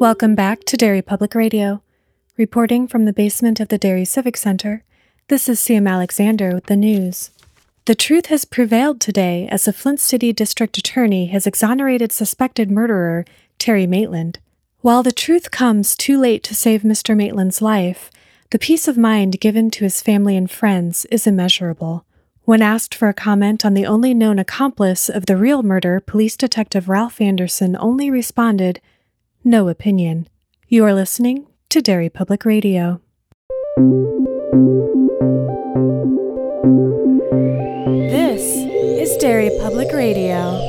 Welcome back to Derry Public Radio. Reporting from the basement of the Derry Civic Center, this is Sam Alexander with the news. The truth has prevailed today as the Flint City District Attorney has exonerated suspected murderer Terry Maitland. While the truth comes too late to save Mr. Maitland's life, the peace of mind given to his family and friends is immeasurable. When asked for a comment on the only known accomplice of the real murder, Police Detective Ralph Anderson only responded, No opinion. You are listening to Derry Public Radio. This is Derry Public Radio.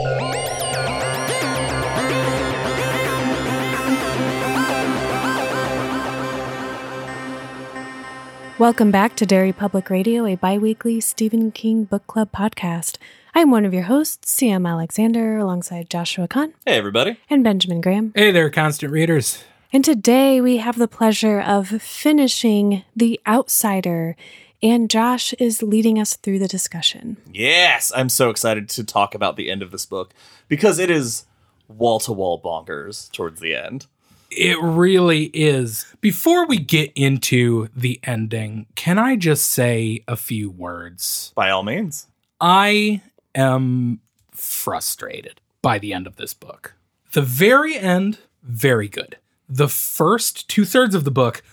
Welcome back to Derry Public Radio, a bi weekly Stephen King Book Club podcast. I'm one of your hosts, Sam Alexander, alongside Joshua Kahn Hey, everybody. and Benjamin Graham. Hey there, constant readers. And today we have the pleasure of finishing The Outsider, and Josh is leading us through the discussion. Yes, I'm so excited to talk about the end of this book because it is wall to wall bonkers towards the end. It really is. Before we get into the ending, can I just say a few words? By all means. I am frustrated by the end of this book. The very end, very good. The first two thirds of the book,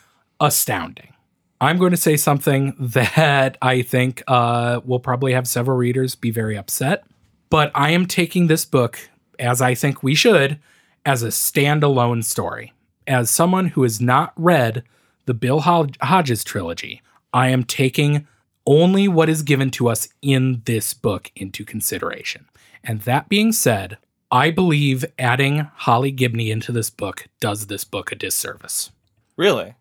astounding. I'm going to say something that I think uh, will probably have several readers be very upset, but I am taking this book, as I think we should, as a standalone story. As someone who has not read the Bill Hodges trilogy, I am taking only what is given to us in this book into consideration. And that being said, I believe adding Holly Gibney into this book does this book a disservice. Really?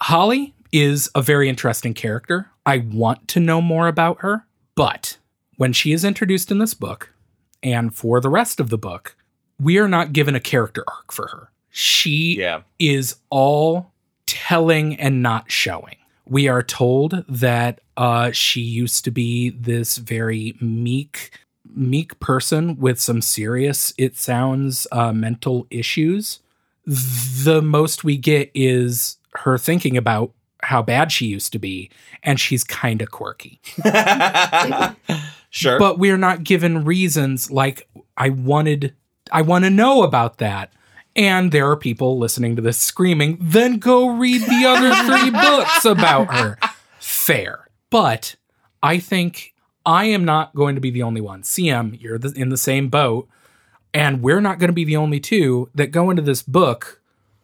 Holly is a very interesting character. I want to know more about her, but when she is introduced in this book, and for the rest of the book, we are not given a character arc for her. She Yeah. is all telling and not showing. We are told that uh, she used to be this very meek, meek person with some serious, it sounds, uh, mental issues. The most we get is her thinking about how bad she used to be, and she's kind of quirky. sure. But we're not given reasons like I wanted I want to know about that. And there are people listening to this screaming, then go read the other three books about her. Fair. But I think I am not going to be the only one. CM, you're the, in the same boat. And we're not going to be the only two that go into this book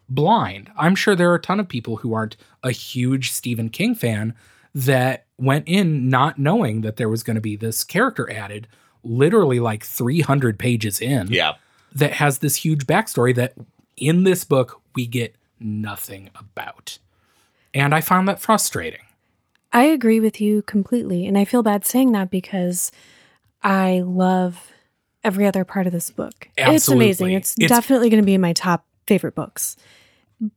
blind. I'm sure there are a ton of people who aren't a huge Stephen King fan that went in not knowing that there was going to be this character added literally like 300 pages in yeah. That has this huge backstory that in this book we get nothing about. And I found that frustrating. I agree with you completely, and I feel bad saying that because I love every other part of this book. It's amazing. It's, It's- definitely going to be in my top favorite books.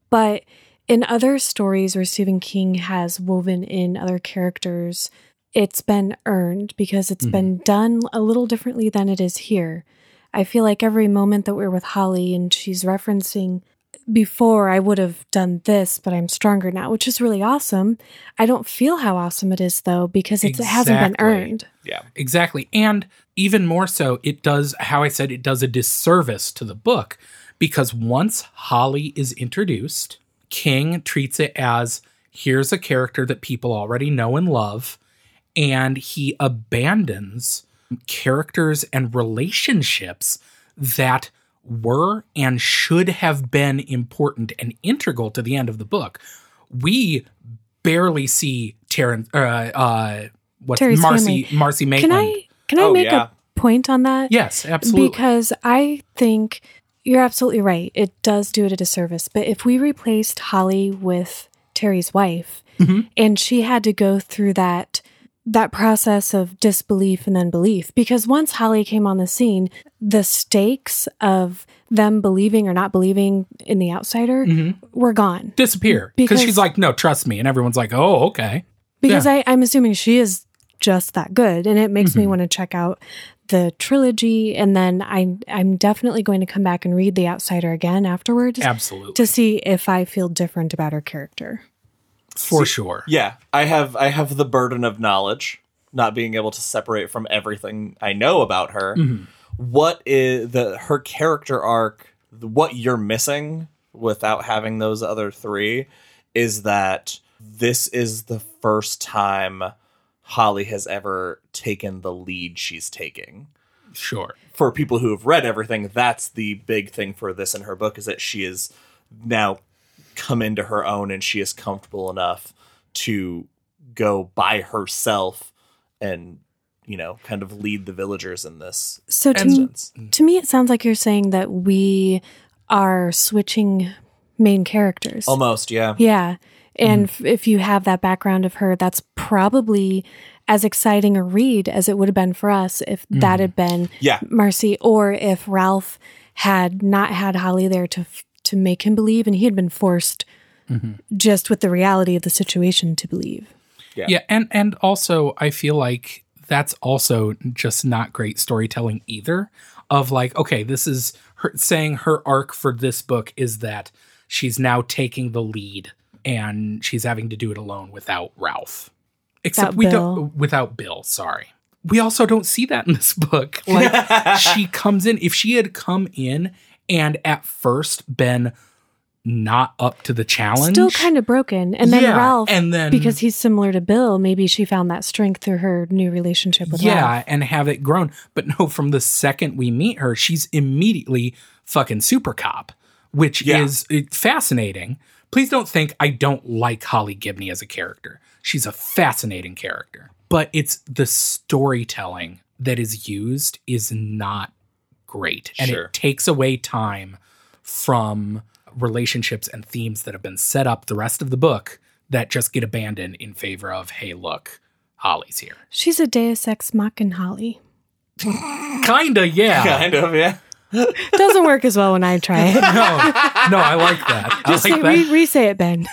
But in other stories where Stephen King has woven in other characters, it's been earned because it's mm-hmm. been done a little differently than it is here. I feel like every moment that we're with Holly and she's referencing before I would have done this, but I'm stronger now, which is really awesome. I don't feel how awesome it is though because it's, it hasn't been earned. Yeah. Exactly. And even more so, it does, how I said, it does a disservice to the book because once Holly is introduced, King treats it as here's a character that people already know and love, and he abandons characters and relationships that were and should have been important and integral to the end of the book. We barely see Terrence, uh, uh, what's Terry's Marcy, family. Marcy Maitland. Can I can I Oh, make yeah. a point on that? Yes, absolutely. Because I think you're absolutely right. It does do it a disservice. But if we replaced Holly with Terry's wife Mhm. and she had to go through that that process of disbelief and then belief because once Holly came on the scene, the stakes of them believing or not believing in the outsider Mhm. were gone. disappear because she's like, no, trust me, and everyone's like, oh, okay. Because I, I'm assuming she is just that good, and it makes me Mhm. want to check out the trilogy, and then I'm I'm definitely going to come back and read The Outsider again afterwards Absolutely. to see if I feel different about her character. For sure. Yeah, I have I have the burden of knowledge, not being able to separate from everything I know about her. Mm-hmm. What is the her character arc? What you're missing without having those other three is that this is the first time Holly has ever taken the lead she's taking. Sure. For people who have read everything, that's the big thing for this in her book is that she is now come into her own and she is comfortable enough to go by herself and you know kind of lead the villagers in this So to, instance. to me, it sounds like you're saying that we are switching main characters. Almost, yeah. Yeah. And mm-hmm. f- if you have that background of her, that's probably as exciting a read as it would have been for us if that mm-hmm. had been Yeah. Marcy or if Ralph had not had Holly there to f- to make him believe and he had been forced mm-hmm. just with the reality of the situation to believe. Yeah. Yeah, and and also I feel like that's also just not great storytelling either. Of like, okay, this is her saying her arc for this book is that she's now taking the lead and she's having to do it alone without Ralph. Except Without we Bill. don't without Bill, sorry. We also don't see that in this book. Like she comes in if she had come in and at first been not up to the challenge. Still kind of broken. And then Yeah, Ralph, and then- because he's similar to Bill, maybe she found that strength through her new relationship with him. yeah, Ralph. and have it grown. But no, from the second we meet her, she's immediately fucking super cop, which Yeah. is uh, fascinating. Please don't think I don't like Holly Gibney as a character. She's a fascinating character, but it's the storytelling that is used is not great, and Sure. it takes away time from relationships and themes that have been set up the rest of the book that just get abandoned in favor of hey look holly's here She's a Deus Ex Machina Holly. Kinda, yeah. Kind of, yeah. Doesn't work as well when I try it. No, no, I like that. I Just like say, that. re- re-say it, Ben.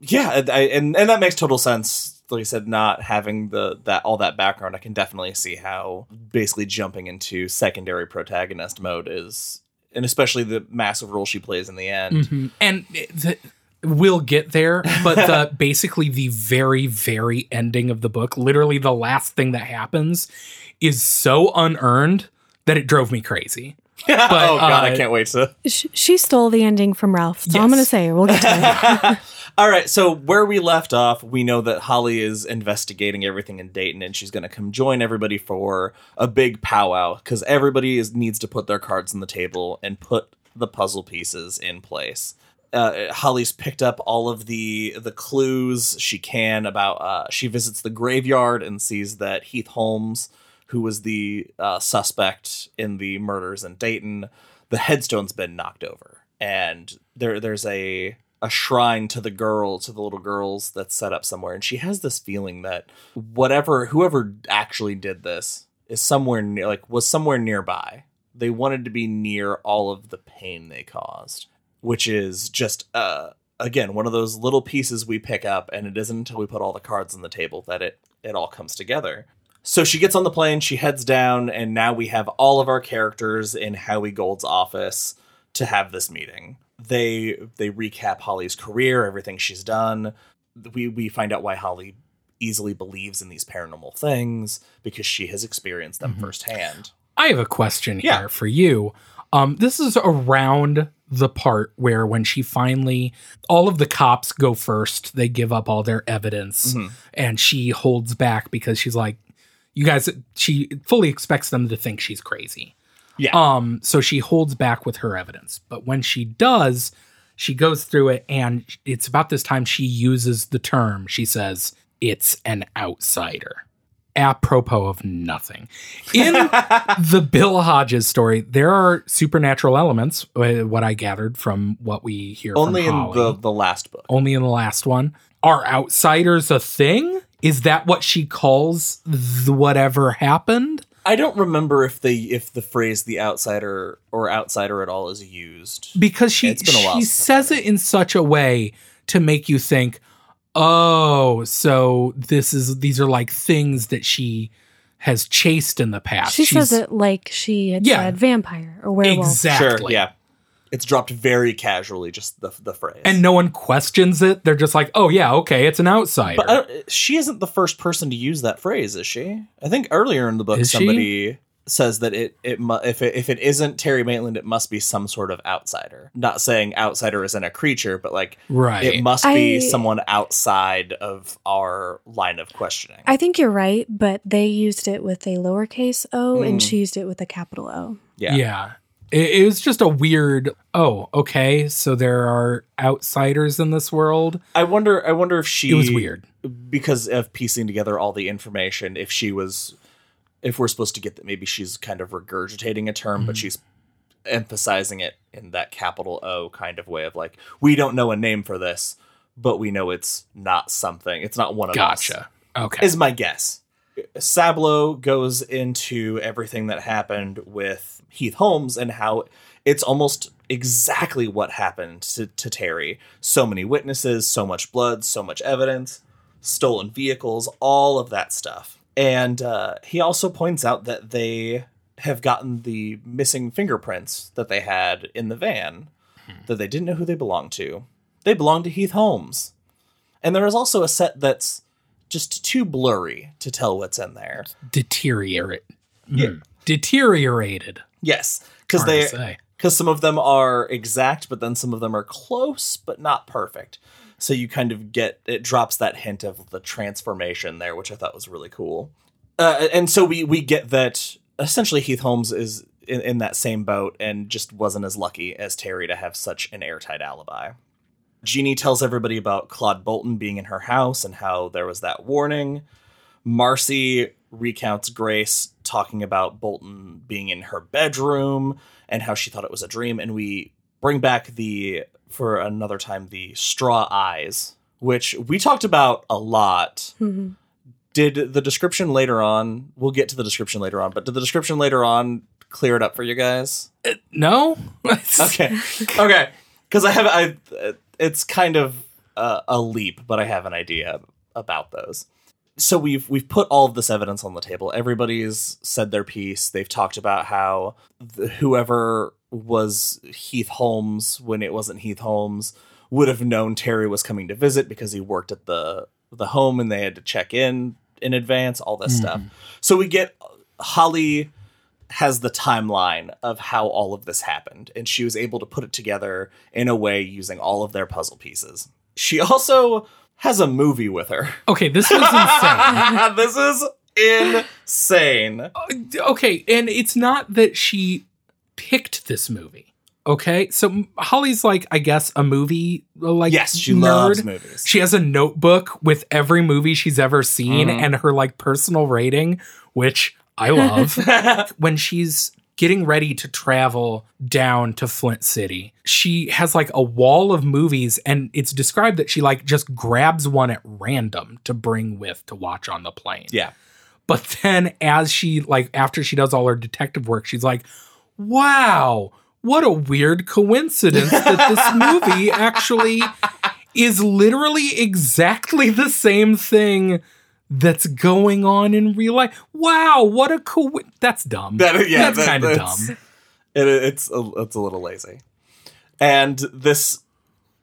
yeah, I, and and that makes total sense. Like I said, not having the that all that background, I can definitely see how basically jumping into secondary protagonist mode is, and especially the massive role she plays in the end. Mhm. And the, we'll get there, but the basically the very, very ending of the book, literally the last thing that happens, is so unearned that it drove me crazy. oh god, I uh, can't wait to. Sh- she stole the ending from Ralph. So I'm going to say. We'll get to it. All right, so where we left off, we know that Holly is investigating everything in Dayton, and she's going to come join everybody for a big powwow because everybody is, needs to put their cards on the table and put the puzzle pieces in place. Uh, Holly's picked up all of the the clues she can about. Uh, she visits the graveyard and sees that Heath Holmes, who was the uh, suspect in the murders in Dayton, the headstone's been knocked over, and there there's a a shrine to the girl to the little girls that's set up somewhere. And she has this feeling that whatever whoever actually did this is somewhere near like was somewhere nearby. They wanted to be near all of the pain they caused which is just uh again one of those little pieces we pick up and it isn't until we put all the cards on the table that it it all comes together. So she gets on the plane she heads down and now we have all of our characters in howie gold's office to have this meeting they they recap Holly's career, everything she's done. We we find out why Holly easily believes in these paranormal things because she has experienced them firsthand. I have a question Yeah. here for you. Um, this is around the part where when she finally, all of the cops go first, they give up all their evidence, Mhm. and she holds back because she's like, you guys, she fully expects them to think she's crazy. Yeah. Um, so she holds back with her evidence. But when she does, she goes through it, and it's about this time she uses the term. She says, it's an outsider. Apropos of nothing. In the Bill Hodges story, there are supernatural elements, uh, what I gathered from what we hear Only in Holly. the the last book. Only in the last one. Are outsiders a thing? Is that what she calls the whatever happened? I don't remember if they if the phrase the outsider or outsider at all is used. because she It's been a while she says it in such a way to make you think, oh, so this is these are like things that she has chased in the past. She She's- says it like she had Yeah. said vampire or werewolf. exactly. Sure, yeah. It's dropped very casually, just the the phrase. And no one questions it. They're just like, "Oh yeah, okay, it's an outsider." but I don't, she isn't the first person to use that phrase, is she? I think earlier in the book Is she? somebody says that it it mu- if it if it isn't Terry Maitland, it must be some sort of outsider. Not saying outsider isn't a creature, but like right. it must be I- someone outside of our line of questioning. I think you're right, but they used it with a lowercase o and Mm. she used it with a capital O. yeah. yeah. It, it was just a weird. Oh, okay. So there are outsiders in this world. I wonder. I wonder if she. It was weird. because of piecing together all the information. If she was, if we're supposed to get that, maybe she's kind of regurgitating a term, but Mhm. she's emphasizing it in that capital O kind of way of like, we don't know a name for this, but we know it's not something. It's not one of us. Gotcha. Okay. Is my guess. Sablo goes into everything that happened with Heath Holmes and how it's almost exactly what happened to, to Terry. So many witnesses, so much blood, so much evidence, stolen vehicles, all of that stuff. And uh, he also points out that they have gotten the missing fingerprints that they had in the van that they didn't know who they belonged to. They belonged to Heath Holmes. And there is also a set that's just too blurry to tell what's in there. Deteriorate. Yeah. Mm. Deteriorated. Yes, because they because some of them are exact, but then some of them are close but not perfect. So you kind of get it drops that hint of the transformation there, which I thought was really cool. Uh, and so we we get that essentially Heath Holmes is in, in that same boat and just wasn't as lucky as Terry to have such an airtight alibi. Jeannie tells everybody about Claude Bolton being in her house and how there was that warning. Marcy recounts Grace talking about Bolton being in her bedroom and how she thought it was a dream. And we bring back the, for another time, the straw eyes, which we talked about a lot. Mhm. Did the description later on, we'll get to the description later on, but did the description later on clear it up for you guys? No. Okay. okay. Because I have, I, it's kind of a, a leap, but I have an idea about those. So we've we've put all of this evidence on the table. Everybody's said their piece. They've talked about how the, whoever was Heath Holmes when it wasn't Heath Holmes would have known Terry was coming to visit because he worked at the the home and they had to check in in advance. All this mm-hmm. stuff. So we get Holly has the timeline of how all of this happened, and she was able to put it together in a way using all of their puzzle pieces. She also has a movie with her. Okay, this was insane. this is insane. okay, and it's not that she picked this movie. Okay, so Holly's like, I guess, a movie uh, like Yes, she nerd. loves movies. She has a notebook with every movie she's ever seen Mhm. and her like personal rating, which I love. when she's getting ready to travel down to Flint City, she has like a wall of movies and it's described that she like just grabs one at random to bring with to watch on the plane. yeah. But then as she like after she does all her detective work, she's like, "Wow, what a weird coincidence that this movie actually is literally exactly the same thing that's going on in real life. Wow, what a co That's dumb. That- yeah, that's that- kind of dumb. It, it's a, it's a little lazy. And this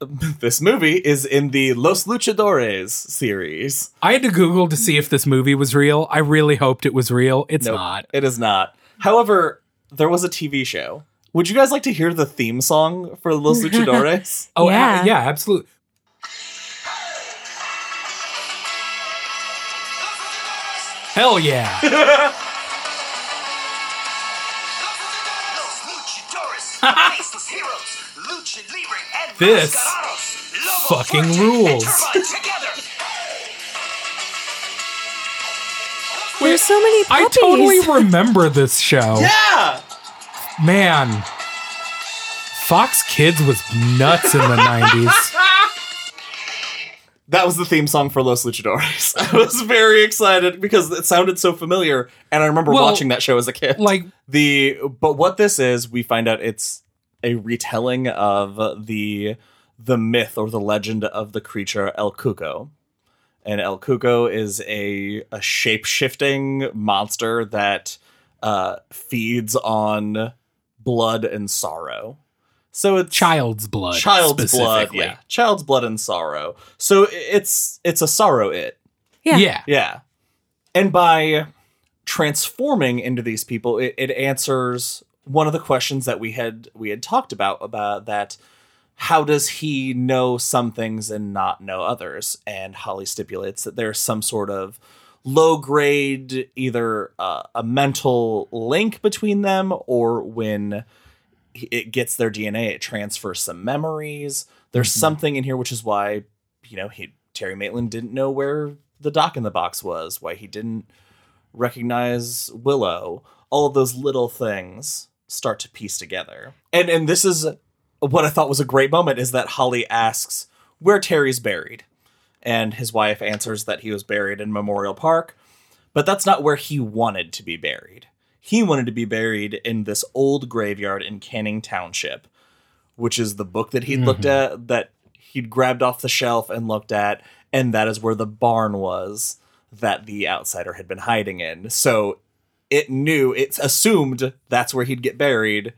this movie is in the Los Luchadores series. I had to Google to see if this movie was real. I really hoped it was real. It's Nope, not. It is not. However, there was a TV show. Would you guys like to hear the theme song for Los Luchadores? Oh, yeah, Yeah. yeah absolutely. Hell yeah. Los luchadores, faceless heroes, lucha libre, and This fucking rules. And Turbine together. There's so many I totally remember this show. yeah. Man, Fox Kids was nuts in the 90s. That was the theme song for Los Luchadores. I was very excited because it sounded so familiar, and I remember Well, watching that show as a kid. Like, the but what this is, we find out it's a retelling of the the myth or the legend of the creature El Cuco. And El Cuco is a, a shape shifting monster that uh, feeds on blood and sorrow. So it's Child's blood. child's blood, specifically. yeah, child's blood and sorrow. So it's it's a sorrow it, Yeah. Yeah. yeah. And by transforming into these people, it, it answers one of the questions that we had we had talked about about that how does he know some things and not know others? And Holly stipulates that there's some sort of low grade either uh, a mental link between them or when it gets their DNA, it transfers some memories. There's mm-hmm. something in here, which is why, you know, he Terry Maitland didn't know where the dock in the box was, why he didn't recognize Willow. All of those little things start to piece together. And and this is what I thought was a great moment is that Holly asks where Terry's buried. And his wife answers that he was buried in Memorial Park, but that's not where he wanted to be buried. He wanted to be buried in this old graveyard in Canning Township, which is the book that he'd looked mm-hmm. at, that he'd grabbed off the shelf and looked at, and that is where the barn was that the outsider had been hiding in. So it knew, it assumed that's where he'd get buried.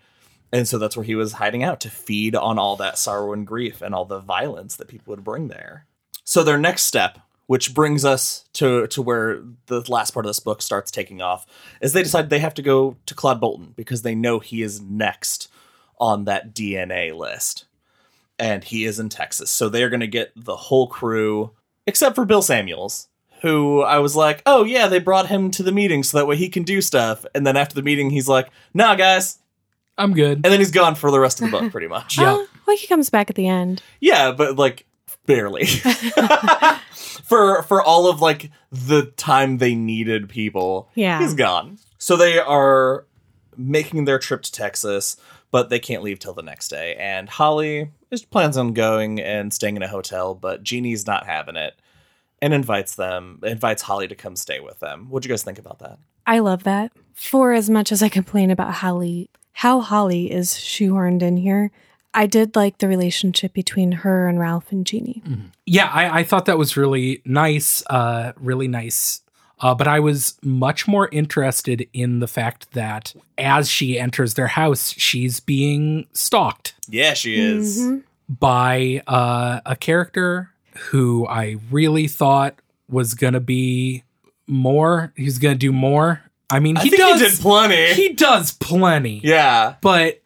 And so that's where he was hiding out to feed on all that sorrow and grief and all the violence that people would bring there. So their next step, which brings us to to where the last part of this book starts taking off, is they decide they have to go to Claude Bolton because they know he is next on that DNA list. And he is in Texas. So they're going to get the whole crew except for Bill Samuels, who I was like, "Oh yeah, they brought him to the meeting so that way he can do stuff." And then after the meeting he's like, "Nah, guys." I'm good. And then he's gone for the rest of the book pretty much. Yeah. Oh, well, he comes back at the end. Yeah, but like barely. for for all of like the time they needed people. Yeah. He's gone. So they are making their trip to Texas, but they can't leave till the next day. And Holly is plans on going and staying in a hotel, but Jeannie's not having it and invites them invites Holly to come stay with them. What'd you guys think about that? I love that. For as much as I complain about Holly, how Holly is shoehorned in here, I did like the relationship between her and Ralph and Jeannie. Yeah, I, I thought that was really nice, uh, really nice. Uh, but I was much more interested in the fact that as she enters their house, she's being stalked Yeah, she is. Mhm. by uh, a character who I really thought was gonna be more. He's gonna do more. I mean, I he think does. he did plenty. he does plenty. yeah. but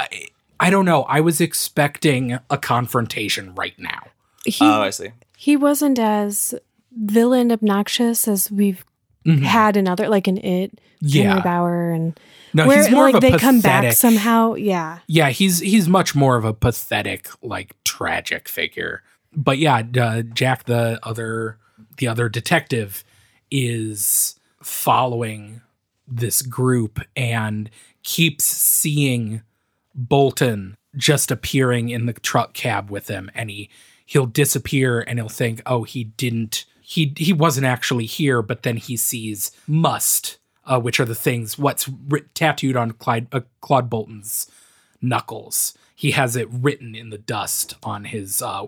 I, I don't know. I was expecting a confrontation right now. He, Oh, I see. he wasn't as villain obnoxious as we've Mhm. had another, like in It, Yeah. Henry Bauer, and No, where he's more like of a they come back somehow. Yeah. Yeah, he's he's much more of a pathetic, like tragic figure. But yeah, uh, Jack, the other the other detective, is following this group and keeps seeing Bolton just appearing in the truck cab with him and he he'll disappear and he'll think, oh, he didn't. He, he wasn't actually here, but then he sees must, uh, which are the things what's writ- tattooed on Clyde, uh, Claude Bolton's knuckles. He has it written in the dust on his uh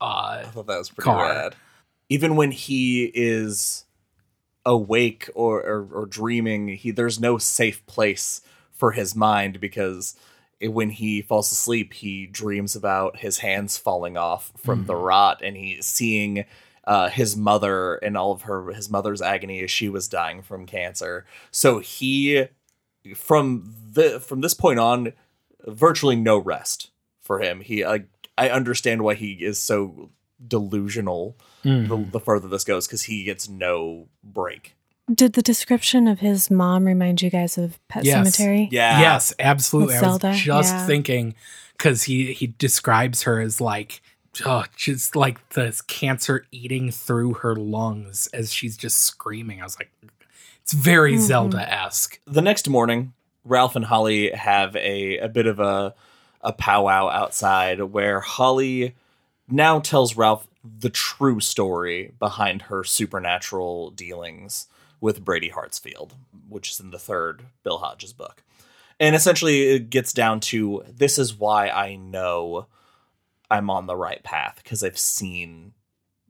uh I thought that was pretty car. rad. Even when he is awake or, or or dreaming, he there's no safe place for his mind because when he falls asleep, he dreams about his hands falling off from the rot, and he's seeing uh, his mother and all of her his mother's agony as she was dying from cancer. So he from the from this point on, virtually no rest for him. He like I understand why he is so delusional the, the further this goes because he gets no break. Did the description of his mom remind you guys of Pet Yes. Sematary? Yeah. Yes, absolutely. With I was just yeah. thinking because he he describes her as like oh, just like this cancer eating through her lungs as she's just screaming. I was like, it's very Mhm. Zelda esque. The next morning, Ralph and Holly have a, a bit of a a powwow outside where Holly now tells Ralph the true story behind her supernatural dealings with Brady Hartsfield, which is in the third Bill Hodges book. And essentially it gets down to this is why I know I'm on the right path because I've seen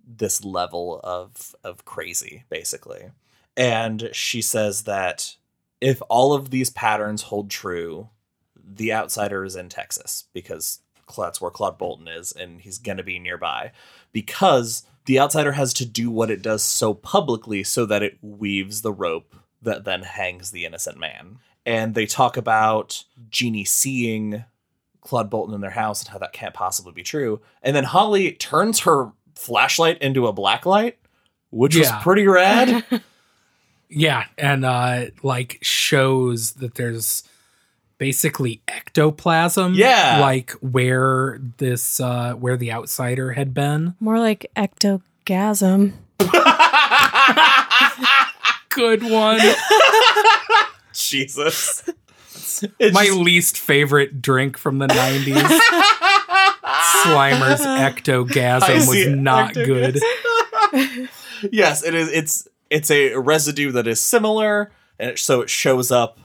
this level of of crazy basically and she says that if all of these patterns hold true the outsider is in texas because that's where claude bolton is and he's going to be nearby because the outsider has to do what it does so publicly so that it weaves the rope that then hangs the innocent man and they talk about Jeannie seeing Claude Bolton in their house and how that can't possibly be true. And then Holly turns her flashlight into a black light, which Yeah. was pretty rad. Yeah, and uh like shows that there's basically ectoplasm. Yeah. Like where this uh where the outsider had been. More like ectogasm. Good one. Jesus. It's My just- least favorite drink from the 90s. Slimer's I ectogasm see was it. not good. yes, it is. It's it's a residue that is similar, and it, so it shows up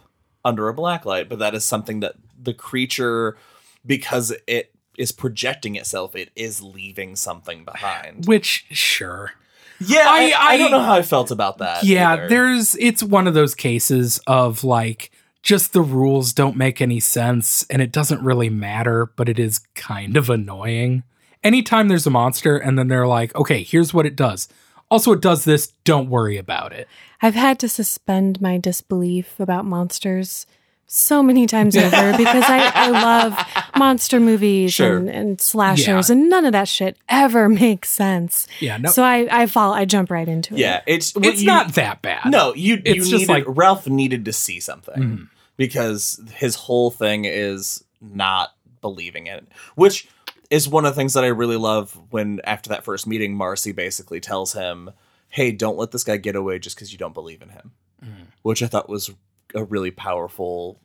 under a blacklight. But that is something that the creature, because it is projecting itself, it is leaving something behind. Which sure. Yeah, I, I- I, don't know how I felt about that. yeah, either. there's it's one of those cases of like just the rules don't make any sense and it doesn't really matter, but it is kind of annoying. Anytime there's a monster and then they're like, okay, here's what it does. Also, it does this, don't worry about it. I've had to suspend my disbelief about monsters so many times over because I, I love monster movies Sure. and, and slashers, Yeah. and none of that shit ever makes sense. Yeah, no, So I, I fall, I jump right into it. yeah. It's it's you- not that bad. No, you. you It's just needed, like- Ralph needed to see something Mhm. because his whole thing is not believing it, which is one of the things that I really love. When after that first meeting, Marcy basically tells him, "Hey, don't let this guy get away just because you don't believe in him," Mhm. which I thought was a really powerful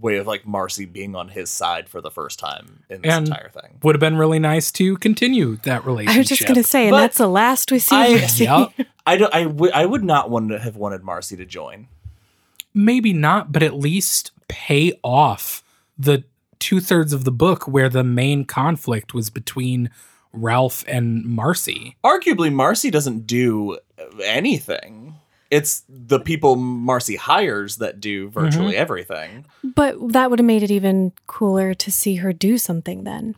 way of like Marcy being on his side for the first time in this And- entire thing. Would have been really nice to continue that relationship. I was just going to say, and that's the last we see I- of Marcy. Yep. I don't. I would. I would not want to have wanted Marcy to join. maybe not, but at least pay off the two thirds of the book where the main conflict was between Ralph and Marcy. arguably Marcy doesn't do anything. It's the people Marcy hires that do virtually mm-hmm. everything. But that would have made it even cooler to see her do something then.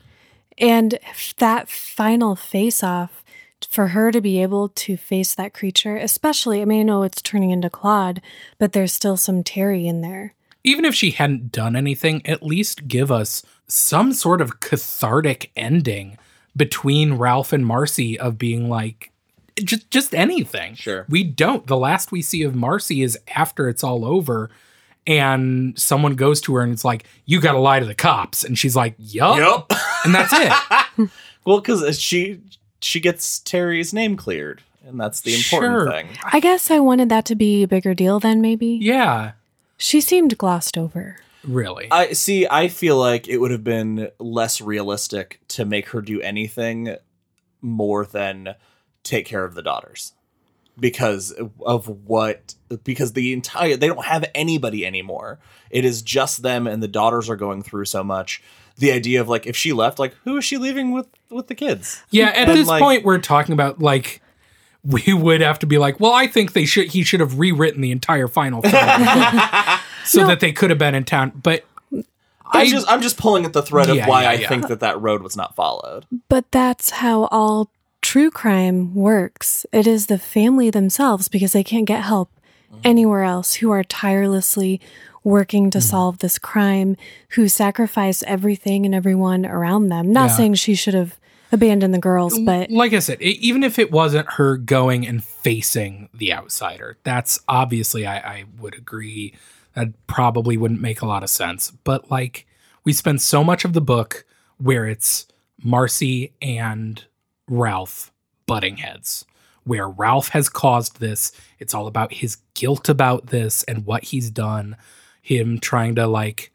And that final face off for her to be able to face that creature, especially, I mean, I know it's turning into Claude, but there's still some Terry in there. Even if she hadn't done anything, at least give us some sort of cathartic ending between Ralph and Marcy of being like just just anything. Sure. We don't. The last we see of Marcy is after it's all over and someone goes to her and it's like, "You got to lie to the cops." And she's like, "Yup." Yup. And that's it. well, because uh, she she gets Terry's name cleared, and that's the important Sure. thing. I guess I wanted that to be a bigger deal then, maybe. Yeah, She seemed glossed over. really. I see. I feel like it would have been less realistic to make her do anything more than take care of the daughters because of what because the entire they don't have anybody anymore it is just them and the daughters are going through so much the idea of like if she left like who is she leaving with with the kids Yeah, at And, this like- point we're talking about like we would have to be like, well, I think they should he should have rewritten the entire final film so that they could have been in town. But I I just I'm just pulling at the thread Yeah, of why yeah, I yeah. think that that road was not followed But that's how all true crime works. It is the family themselves, because they can't get help mm-hmm. anywhere else, who are tirelessly working to mm-hmm. solve this crime, who sacrifice everything and everyone around them. Not Yeah. saying she should have abandoned the girls, but like I said, e- even if it wasn't her going and facing the outsider, that's obviously I, I would agree that probably wouldn't make a lot of sense. But like we spend so much of the book where it's Marcy and Ralph butting heads, where Ralph has caused this. It's all about his guilt about this and what he's done. Him trying to like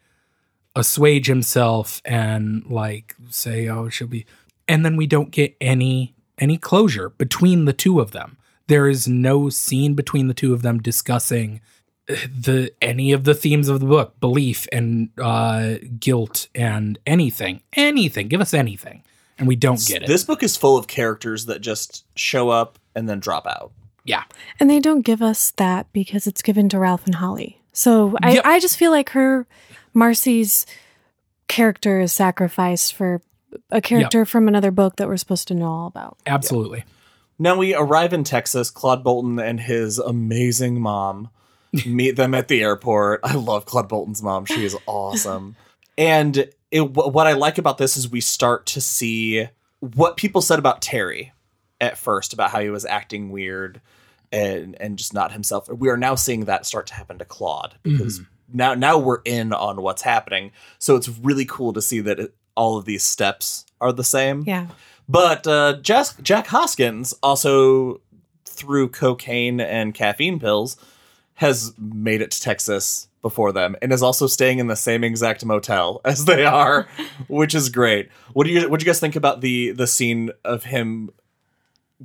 assuage himself and like say, "Oh, she'll be," and then we don't get any any closure between the two of them. There is no scene between the two of them discussing the any of the themes of the book, belief and uh, guilt and anything, anything. Give us anything. And we don't get it. This book is full of characters that just show up and then drop out. yeah. And they don't give us that because it's given to Ralph and Holly. So I, Yep. I just feel like her, Marcy's character is sacrificed for a character from another book that we're supposed to know all about. Absolutely. Now we arrive in Texas. Claude Bolton and his amazing mom meet them at the airport. I love Claude Bolton's mom. She is awesome. and it, what I like about this is we start to see what people said about Terry at first about how he was acting weird and and just not himself. We are now seeing that start to happen to Claude because now now we're in on what's happening. So it's really cool to see that it, all of these steps are the same. Yeah. But uh, Jas- Jack Hoskins also, through cocaine and caffeine pills, has made it to Texas before them and is also staying in the same exact motel as they are, which is great. What do you what do you guys think about the the scene of him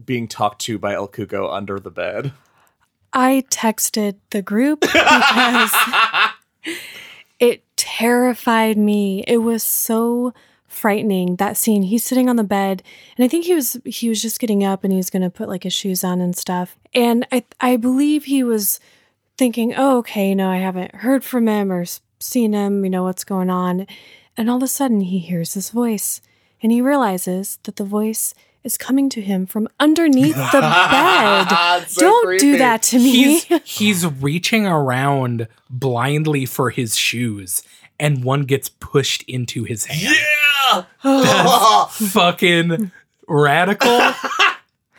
being talked to by El Cuco under the bed? I texted the group because it terrified me. It was so frightening that scene. He's sitting on the bed and I think he was he was just getting up and he was going to put like his shoes on and stuff. And I I believe he was thinking, "Oh, okay, you know, I haven't heard from him or seen him, you know what's going on." And all of a sudden he hears this voice and he realizes that the voice is coming to him from underneath the bed. so Don't creepy. do that to me. He's he's reaching around blindly for his shoes, and one gets pushed into his hand. Yeah. That's Fucking radical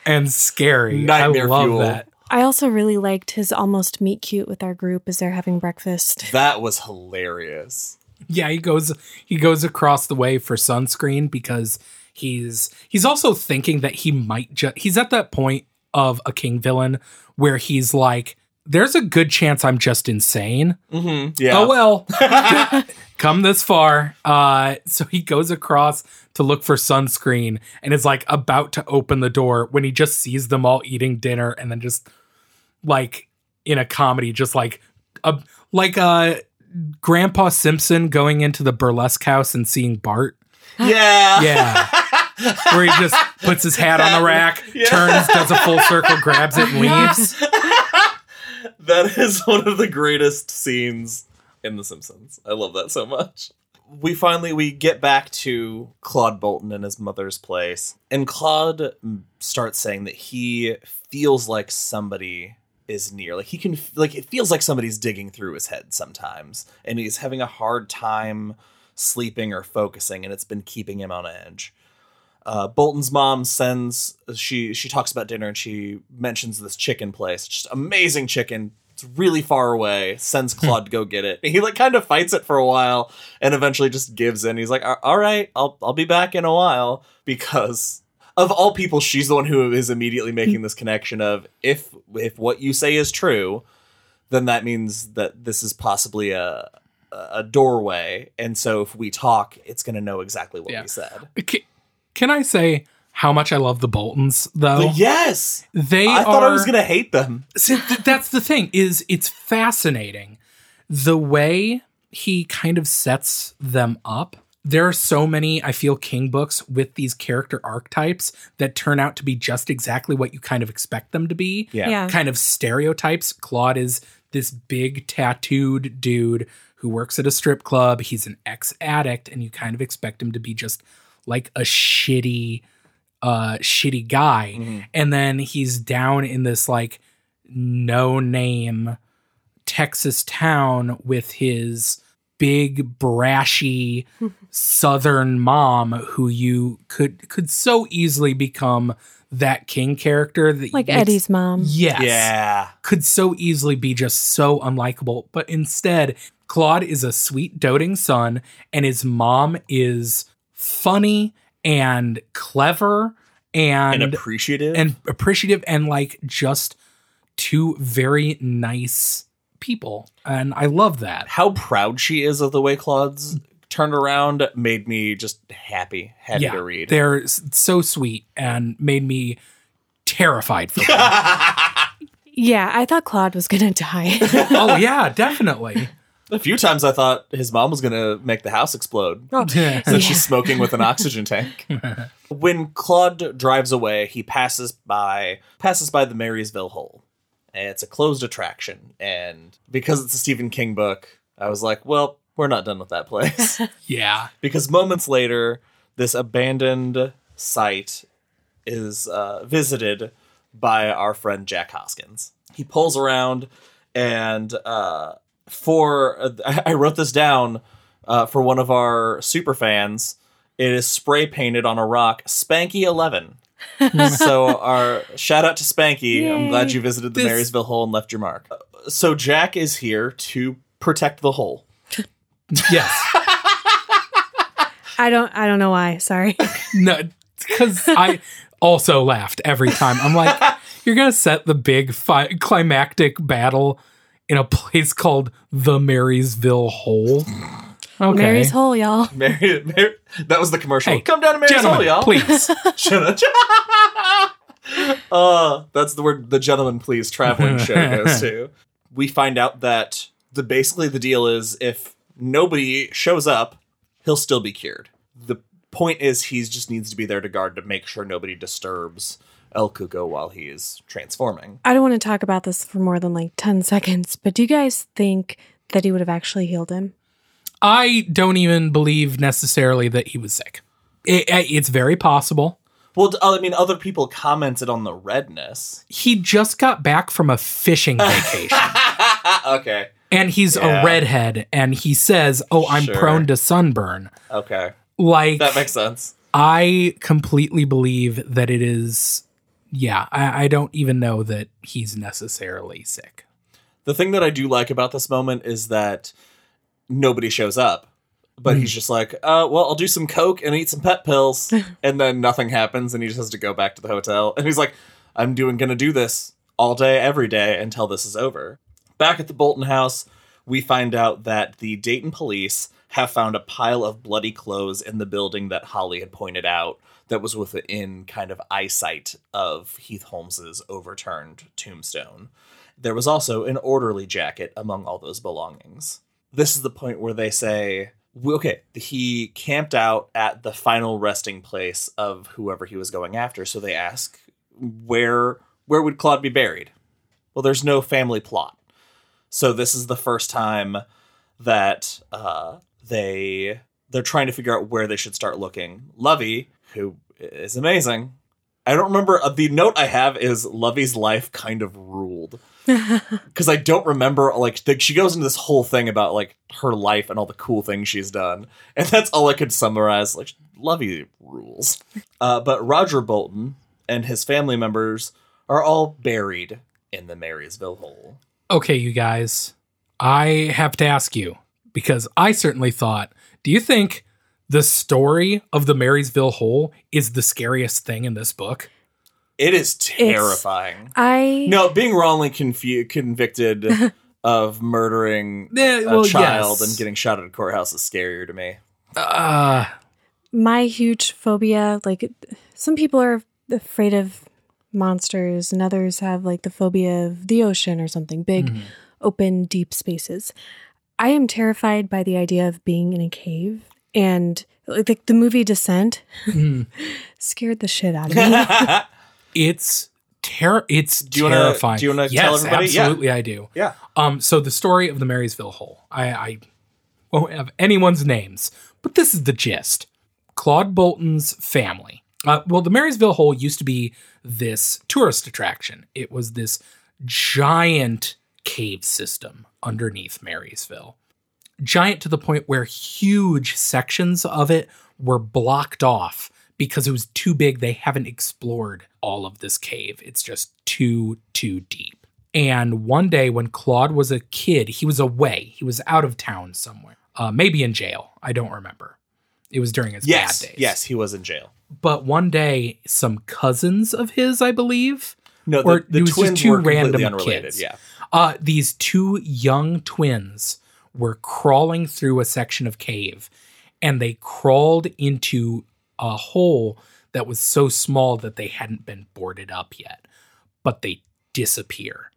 and scary. Nightmare I love fuel. that. I also really liked his almost meet cute with our group as they're having breakfast. that was hilarious. Yeah, he goes he goes across the way for sunscreen because he's he's also thinking that he might just he's at that point of a king villain where he's like there's a good chance I'm just insane. Mm-hmm. Yeah. Oh well. Come this far. Uh so he goes across to look for sunscreen and is like about to open the door when he just sees them all eating dinner and then just like in a comedy just like a like a Grandpa Simpson going into the burlesque house and seeing Bart. Yeah. Yeah. Where he just puts his hat on the rack, turns, does a full circle, grabs it, and leaves. That is one of the greatest scenes in The Simpsons. I love that so much. We finally we get back to Claude Bolton and his mother's place, and Claude starts saying that he feels like somebody is near. Like he can like it feels like somebody's digging through his head sometimes, and he's having a hard time sleeping or focusing, and it's been keeping him on edge uh, Bolton's mom sends she she talks about dinner and she mentions this chicken place, just amazing chicken. It's really far away. Sends Claude to go get it. He like kind of fights it for a while and eventually just gives in. He's like, "All- "All right, I'll I'll be back in a while." Because of all people, she's the one who is immediately making this connection of if if what you say is true, then that means that this is possibly a a doorway, and so if we talk, it's going to know exactly what Yeah. we said. Ca- Can I say how much I love the Boltons though? But yes, They I are thought I was gonna hate them. See, th- that's the thing is it's fascinating the way he kind of sets them up there are so many i feel king books with these character archetypes that turn out to be just exactly what you kind of expect them to be. Yeah. Yeah. kind of stereotypes. Claude is this big tattooed dude who works at a strip club. He's an ex-addict and you kind of expect him to be just like a shitty uh shitty guy. And then he's down in this like no name Texas town with his big brashy southern mom who you could could so easily become that king character that Like makes- Eddie's mom. yes Yeah. could so easily be just so unlikable but instead Claude is a sweet doting son and his mom is funny and clever and And appreciative. and appreciative and like just two very nice people and i love that how proud she is of the way Claude's turned around made me just happy. Happy yeah to read. they're so sweet and made me terrified for them Yeah, I thought Claude was gonna die. oh yeah definitely A few times I thought his mom was gonna make the house explode. Oh, Yeah. Since she's smoking with an oxygen tank. when Claude drives away, he passes by passes by the Marysville Hole. And it's a closed attraction. And because it's a Stephen King book, I was like, well, we're not done with that place. yeah. because moments later, this abandoned site is uh, visited by our friend Jack Hoskins. He pulls around, and uh, for I I wrote this down uh, for one of our super fans. It is spray painted on a rock, Spanky Eleven. so our shout out to Spanky. I'm glad you visited the This- Marysville Hole and left your mark. So Jack is here to protect the hole. Yes. I don't. I don't know why. Sorry. No, because I also laughed every time. I'm like, you're gonna set the big fi- climactic battle in a place called the Marysville Hole. Okay, Mary's hole, y'all. Mary, Mary, that was the commercial. Hey, Come down to Mary's gentlemen, Hole, y'all. please. Shut uh, that's the word the gentleman please traveling show goes to. We find out that the basically the deal is if nobody shows up, he'll still be cured. The point is he just needs to be there to guard to make sure nobody disturbs El Cuco while he is transforming. I don't want to talk about this for more than like ten seconds, but do you guys think that he would have actually healed him? I don't even believe necessarily that he was sick. It, it's very possible. Well, uh, I mean, other people commented on the redness. He just got back from a fishing vacation. okay, and he's Yeah. a redhead and he says, "Oh, I'm Sure. prone to sunburn." okay, Like that makes sense. I completely believe that it is yeah, I, I don't even know that he's necessarily sick. The thing that I do like about this moment is that nobody shows up. But he's just like, uh, well, I'll do some coke and eat some pet pills, and then nothing happens, and he just has to go back to the hotel. And he's like, I'm doing gonna do this all day, every day until this is over. Back at the Bolton house, we find out that the Dayton police have found a pile of bloody clothes in the building that Holly had pointed out that was within kind of eyesight of Heath Holmes's overturned tombstone. There was also an orderly jacket among all those belongings. This is the point where they say, okay, he camped out at the final resting place of whoever he was going after. So they ask, where where would Claude be buried? Well, there's no family plot. So this is the first time that uh, they they're trying to figure out where they should start looking. Lovey, who is amazing. I don't remember uh, the note I have is Lovey's life kind of ruled because I don't remember like the, she goes into this whole thing about like her life and all the cool things she's done, and that's all I could summarize. Like Lovey rules, uh, but Roger Bolton and his family members are all buried in the Marysville Hole. Okay, you guys, I have to ask you because I certainly thought, do you think the story of the Marysville Hole is the scariest thing in this book? It is terrifying. I No, being wrongly confu- convicted of murdering Yeah, a well, child yes. and getting shot at a courthouse is scarier to me. Uh, my huge phobia like some people are afraid of monsters and others have like the phobia of the ocean or something big Mhm. open deep spaces i am terrified by the idea of being in a cave and like the movie descent mhm. scared the shit out of me it's ter- it's Do you wanna- terrifying. do you wanna yes, tell everybody? Yeah. Absolutely, I do. yeah. Um, so the story of the Marysville Hole. I, I won't have anyone's names, but this is the gist. Claude Bolton's family. Uh, well, the Marysville Hole used to be this tourist attraction. It was this giant cave system underneath Marysville. Giant to the point where huge sections of it were blocked off because it was too big. They haven't explored all of this cave. It's just too, too deep. And one day when Claude was a kid, he was away. He was out of town somewhere, uh, maybe in jail. I don't remember. It was during his Yes. bad days. Yes, he was in jail. But one day, some cousins of his, I believe, No, the, the it was just twins two were random unrelated. kids. Yeah. uh, these two young twins were crawling through a section of cave and they crawled into a hole that was so small that they hadn't been boarded up yet, but they disappear.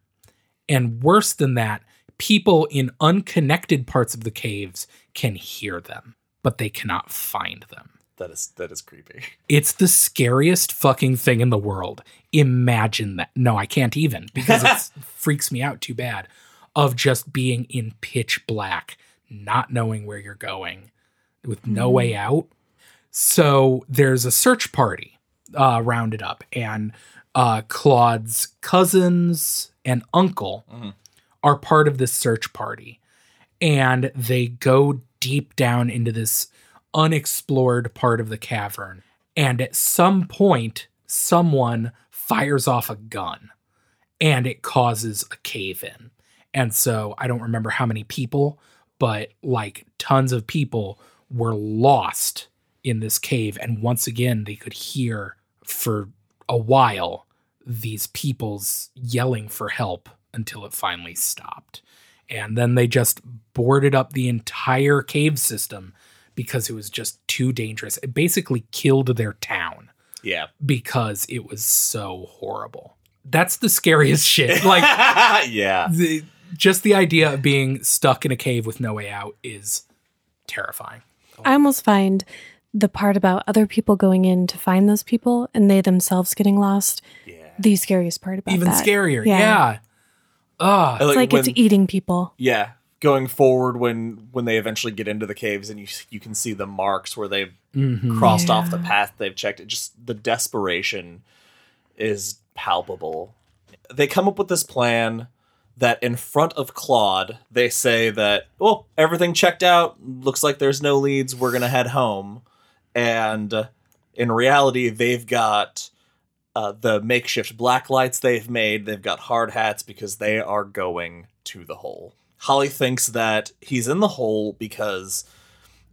And worse than that, people in unconnected parts of the caves can hear them, but they cannot find them. That is that is creepy. It's the scariest fucking thing in the world. Imagine that. No, I can't even because it freaks me out too bad of just being in pitch black, not knowing where you're going with no way out. So there's a search party uh, rounded up, and uh, Claude's cousins and uncle are part of this search party. And they go deep down into this unexplored part of the cavern. And at some point, someone fires off a gun and it causes a cave in. And so I don't remember how many people, but like tons of people were lost in this cave. And once again, they could hear for a while these people's yelling for help until it finally stopped. And then they just boarded up the entire cave system because it was just too dangerous. It basically killed their town Yeah. because it was so horrible. That's the scariest shit. Like yeah. the, just the idea of being stuck in a cave with no way out is terrifying. I almost find the part about other people going in to find those people and they themselves getting lost Yeah. the scariest part about Even that. scarier. Yeah. Yeah. Ugh. It's like it's when- eating people. yeah going forward when when they eventually get into the caves and you you can see the marks where they've Mhm. crossed off the path they've checked it just the desperation is palpable they come up with this plan that in front of Claude they say that well everything checked out. Looks like there's no leads. We're going to head home. And uh, in reality they've got uh, the makeshift black lights they've made. They've got hard hats because they are going to the hole. Holly thinks that he's in the hole because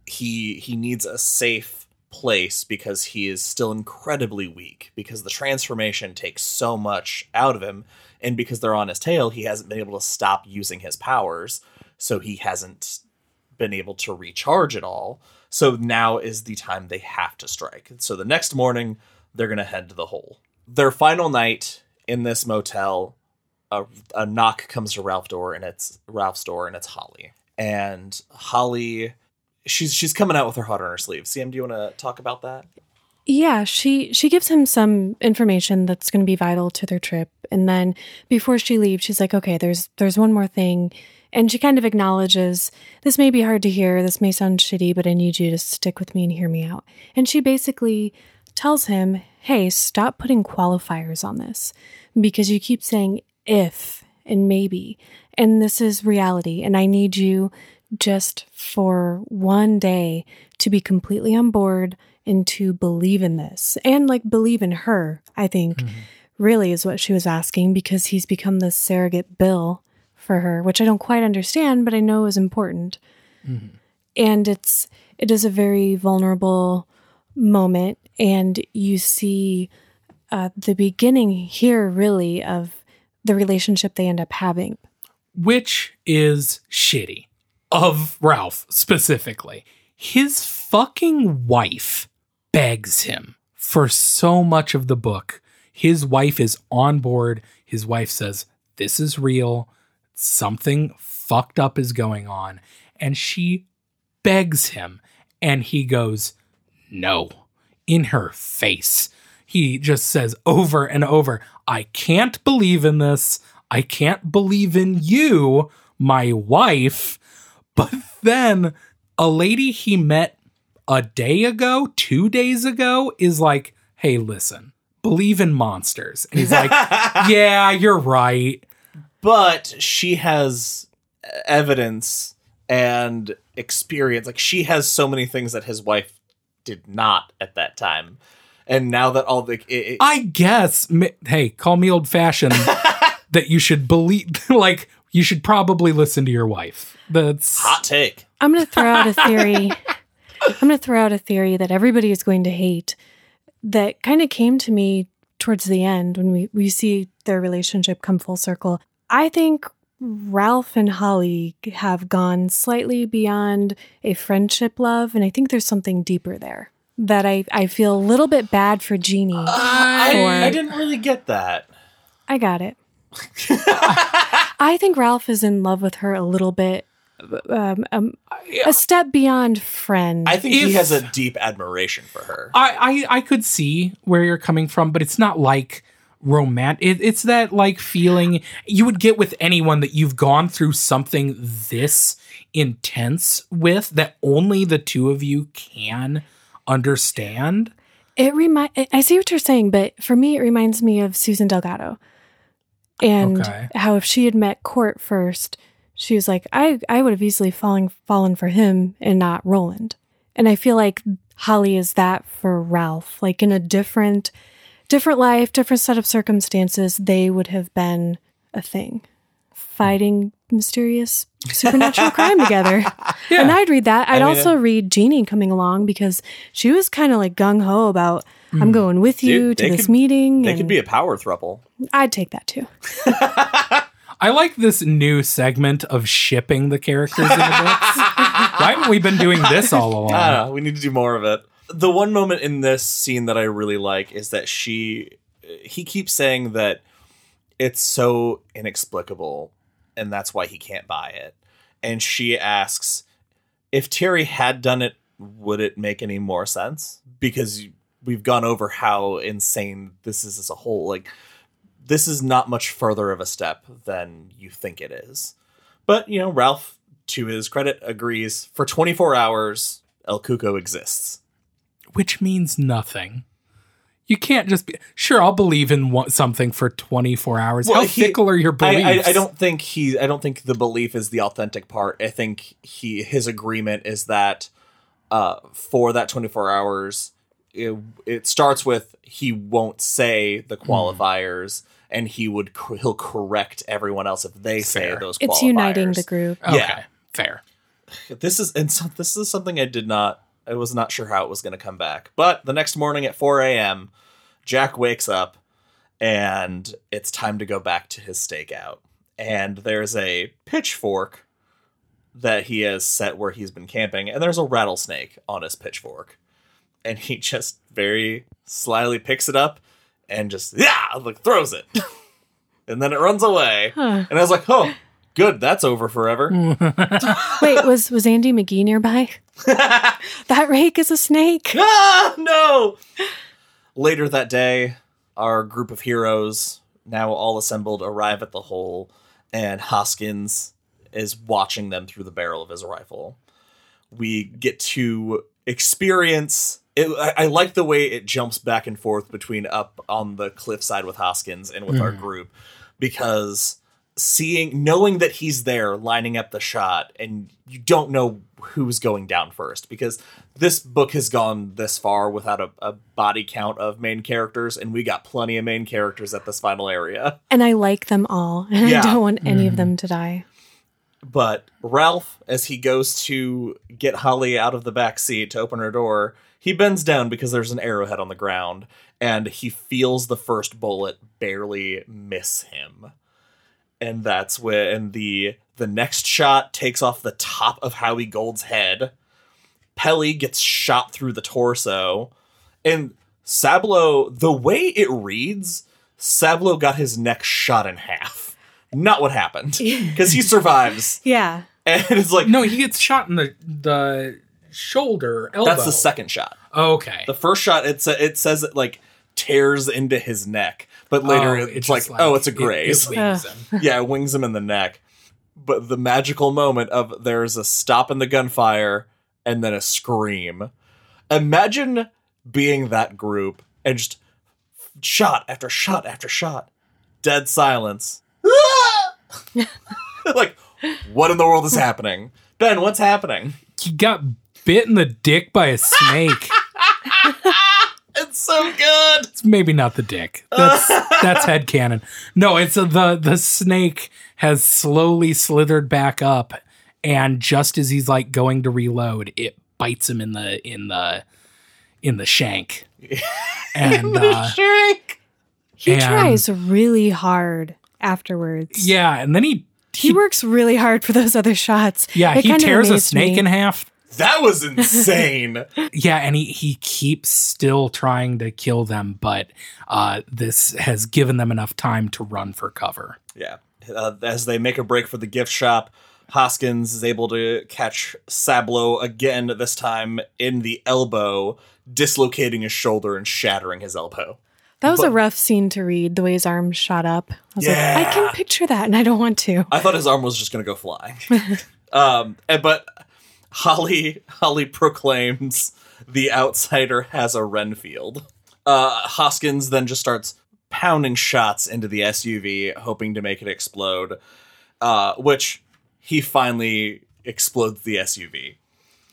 he he needs a safe place because he is still incredibly weak because the transformation takes so much out of him and because they're on his tail he hasn't been able to stop using his powers so he hasn't been able to recharge at all so now is the time they have to strike so the next morning they're going to head to the hole their final night in this motel a, a knock comes to Ralph's door and it's Ralph's door and it's Holly. And Holly she's she's coming out with her heart on her sleeve. CM, do you want to talk about that? Yeah, she she gives him some information that's going to be vital to their trip, and then before she leaves, she's like, "Okay, there's there's one more thing," and she kind of acknowledges this may be hard to hear, this may sound shitty, but I need you to stick with me and hear me out. And she basically tells him, "Hey, stop putting qualifiers on this because you keep saying if and maybe, and this is reality, and I need you." Just for one day to be completely on board and to believe in this and like believe in her, I think really is what she was asking because he's become this surrogate Bill for her, which I don't quite understand, but I know is important. And it's it is a very vulnerable moment, and you see uh, the beginning here really of the relationship they end up having. which is shitty of Ralph specifically. His fucking wife begs him for so much of the book. His wife is on board. His wife says, This is real. Something fucked up is going on. And she begs him. And he goes, No, in her face. He just says over and over, I can't believe in this. I can't believe in you, my wife. But then a lady he met a day ago, two days ago, is like, hey, listen, believe in monsters. And he's like, yeah, you're right. But she has evidence and experience. Like she has so many things that his wife did not at that time. And now that all the it, it- I guess, hey, call me old fashioned, that you should believe, like, you should probably listen to your wife. That's hot take. I'm going to throw out a theory. I'm going to throw out a theory that everybody is going to hate that kind of came to me towards the end when we, we see their relationship come full circle. I think Ralph and Holly have gone slightly beyond a friendship love, and I think there's something deeper there that I, I feel a little bit bad for Jeannie. Uh, I, for. I didn't really get that. I got it. I think Ralph is in love with her a little bit, um, um, a step beyond friend. I think he has a deep admiration for her. I, I I could see where you're coming from, but it's not like romantic. It, it's that like feeling you would get with anyone that you've gone through something this intense with that only the two of you can understand. It remind. I see what you're saying, but for me, it reminds me of Susan Delgado, and Okay. how if she had met Court first, she was like, I I would have easily fallen fallen for him and not Roland. And I feel like Holly is that for Ralph. Like in a different different life, different set of circumstances, they would have been a thing, fighting mysterious supernatural crime together. Yeah. And I'd read that. I'd mean, also uh, read Jeannie coming along because she was kind of like gung ho about I'm mm. going with you Dude, to this could- meeting. They could be a power throuple. I'd take that too. I like this new segment of shipping the characters in the books. Why haven't we been doing this all along? I don't know. We need to do more of it. The one moment in this scene that I really like is that she, he keeps saying that it's so inexplicable, and that's why he can't buy it. And she asks, if Terry had done it, would it make any more sense? Because we've gone over how insane this is as a whole. Like, this is not much further of a step than you think it is. But, you know, Ralph, to his credit, agrees for 24 hours, El Cuco exists. which means nothing. You can't just be sure. I'll believe in one, something for twenty four hours. Well, How he- fickle are your I, beliefs? I, I don't think he. I don't think the belief is the authentic part. I think he his agreement is that uh, for that 24 hours, it, it starts with he won't say the hmm. qualifiers, and he would he'll correct everyone else if they say Fair. those. It's uniting the group. Okay, yeah. fair. this is and so, this is something I did not I was not sure how it was going to come back. But the next morning at 4 a.m., Jack wakes up and it's time to go back to his stakeout. And there's a pitchfork that he has set where he's been camping, and there's a rattlesnake on his pitchfork. And he just very slyly picks it up and just yeah, like throws it. and then it runs away. Huh. And I was like, "Oh, good, that's over forever." Wait, was was Andy McGee nearby? that rake is a snake. ah, no. Later that day, our group of heroes, now all assembled, arrive at the hole, and Hoskins is watching them through the barrel of his rifle. We get to experience. It, I, I like the way it jumps back and forth between up on the cliffside with Hoskins and with our mm-hmm. group because seeing knowing that he's there lining up the shot and you don't know who's going down first because this book has gone this far without a, a body count of main characters and we got plenty of main characters at this final area And I like them all, and Yeah. I don't want any of mm-hmm. them to die. but ralph as he goes to get holly out of the back seat to open her door he bends down because there's an arrowhead on the ground and he feels the first bullet barely miss him and that's when the the next shot takes off the top of Howie Gold's head. Pelley gets shot through the torso, and Sablo. The way it reads, Sablo got his neck shot in half. Not what happened because he survives, Yeah. and it's like No, he gets shot in the the shoulder, elbow. that's the second shot. Okay. The first shot it sa- it says it like tears into his neck, but later Oh, it's, just oh, like, oh, it's a it- graze. It, wings him. yeah, it wings him in the neck. But the magical moment of there's a stop in the gunfire and then a scream. Imagine being that group and just shot after shot after shot. Dead silence. like, what in the world is happening? Ben, what's happening? He got bit in the dick by a snake. It's so good. It's maybe not the dick. That's that's headcanon. No, it's uh, the the snake has slowly slithered back up, and just as he's like going to reload, it bites him in the in the in the shank. And uh, Shrink. He And- tries really hard afterwards. yeah, and then he He works really hard for those other shots. yeah It he tears a snake me. in half. That was insane. Yeah, and he he keeps still trying to kill them, but uh, this has given them enough time to run for cover. yeah. Uh, as they make a break for the gift shop, Hoskins is able to catch Sablo again, this time in the elbow, dislocating his shoulder and shattering his elbow. That was a rough scene to read, the way his arm shot up. I was like, I can picture that and I don't want to. I thought his arm was just going to go flying. um, and- but Holly Holly proclaims the outsider has a Renfield. Uh, Hoskins then just starts pounding shots into the SUV, hoping to make it explode. Uh, which he finally explodes the SUV,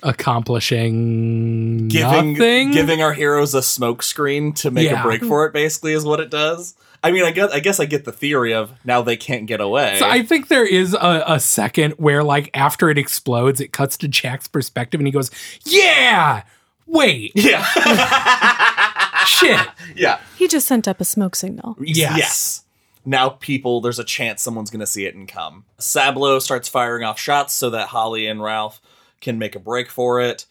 Accomplishing giving nothing. giving our heroes a smoke screen to make Yeah. a break for it. Basically, is what it does. I mean, I guess I guess I get the theory of now they can't get away. So I think there is a, a second where, like, after it explodes, it cuts to Jack's perspective, and he goes, "Yeah, wait, yeah, shit, yeah. He just sent up a smoke signal. Yes. Now people, there's a chance someone's going to see it and come. Sablo starts firing off shots so that Holly and Ralph can make a break for it.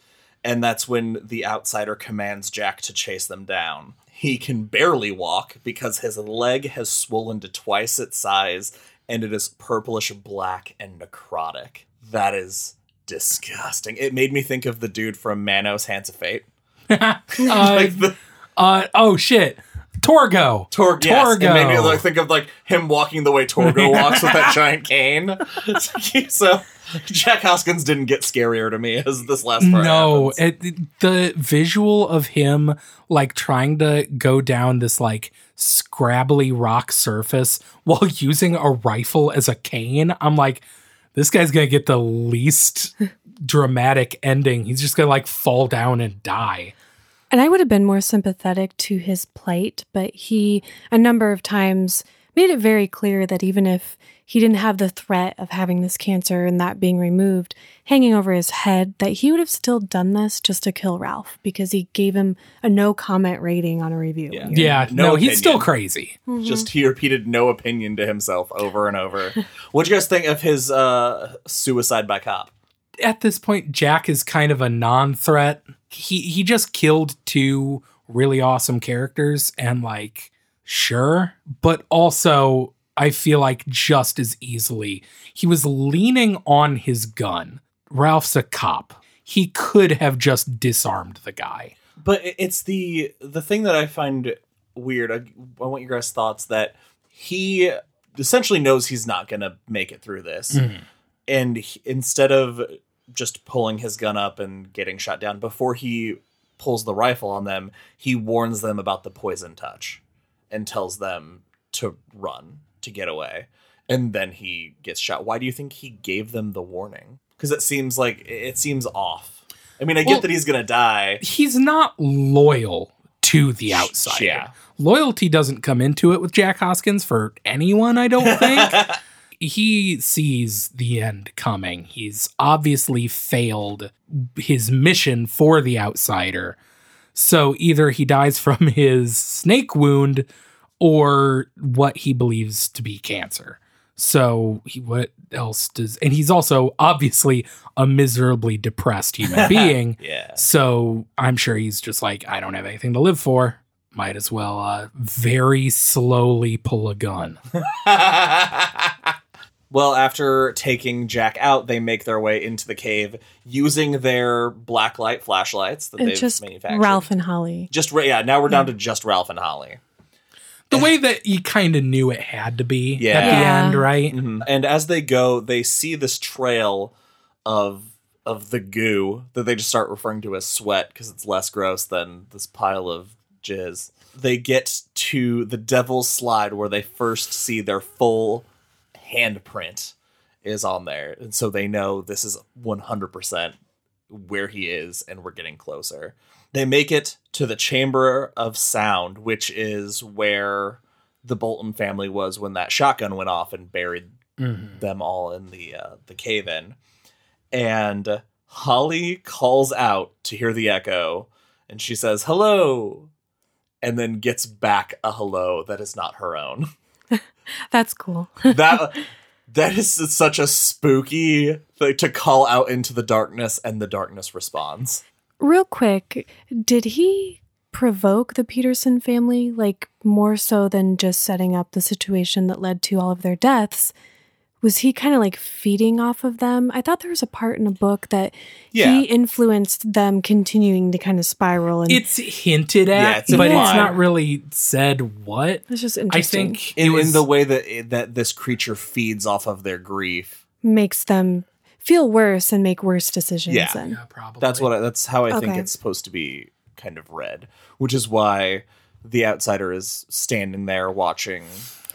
And that's when the outsider commands Jack to chase them down. He can barely walk because his leg has swollen to twice its size and it is purplish black and necrotic. That is disgusting. It made me think of the dude from Manos Hands of Fate. Uh, like the uh, oh shit, Torgo, Torg, yes, Torgo. and maybe like think of like him walking the way Torgo walks with that giant cane. so Jack Hoskins didn't get scarier to me as this last part. no, it, the visual of him like trying to go down this like scrabbly rock surface while using a rifle as a cane. I'm like, this guy's gonna get the least dramatic ending. He's just gonna like fall down and die. And I would have been more sympathetic to his plight, but he, a number of times, made it very clear that even if he didn't have the threat of having this cancer and that being removed hanging over his head, that he would have still done this just to kill Ralph because he gave him a no comment rating on a review. Yeah. Yeah, No no, he's still opinion. crazy. just he repeated no opinion to himself over and over. What'd you guys think of his uh, suicide by cop? At this point, Jack is kind of a non-threat. He he just killed two really awesome characters and like sure, but also I feel like just as easily he was leaning on his gun. Ralph's a cop. He could have just disarmed the guy. But it's the the thing that I find weird. I, I want your guys' thoughts that he essentially knows he's not going to make it through this, mm-hmm. and he- instead of just pulling his gun up and getting shot down before he pulls the rifle on them, he warns them about the poison touch and tells them to run to get away, and then he gets shot. Why do you think he gave them the warning? Because it seems like it seems off. I mean, I get that he's to die. He's not loyal to the outside. Yeah. Loyalty doesn't come into it with Jack Hoskins for anyone, I don't think. he sees the end coming. He's obviously failed his mission for the outsider. So either he dies from his snake wound or what he believes to be cancer. So he, what else does and he's also obviously a miserably depressed human being. Yeah. So I'm sure he's just like, I don't have anything to live for. Might as well uh, very slowly pull a gun. well, after taking Jack out, they make their way into the cave using their blacklight flashlights that And they've just manufactured. Ralph and Holly. Just yeah. Now we're down to just Ralph and Holly. The way that you kind of knew it had to be Yeah. at the Yeah. end, right? Mm-hmm. And as they go, they see this trail of of the goo that they just start referring to as sweat because it's less gross than this pile of jizz. They get to the Devil's Slide where they first see their full handprint is on there, and so they know this is one hundred percent where he is, and we're getting closer. They make it to the Chamber of Sound, which is where the Bolton family was when that shotgun went off and buried them all in the uh, the cave in. And Holly calls out to hear the echo, and she says hello, and then gets back a hello that is not her own. That's cool. That that is such a spooky thing to call out into the darkness, and the darkness responds. Real quick, did he provoke the Peterson family, like more so than just setting up the situation that led to all of their deaths? Was he kind of like feeding off of them? I thought there was a part in a book that Yeah. he influenced them continuing to kind of spiral. And It's hinted at, Yeah, it's but it's not really said what. it's just interesting. I think in, was in the way that that this creature feeds off of their grief. makes them feel worse and make worse decisions. Yeah. then. yeah, probably. That's what I, that's how I think it's supposed to be kind of read, which is why the outsider is standing there watching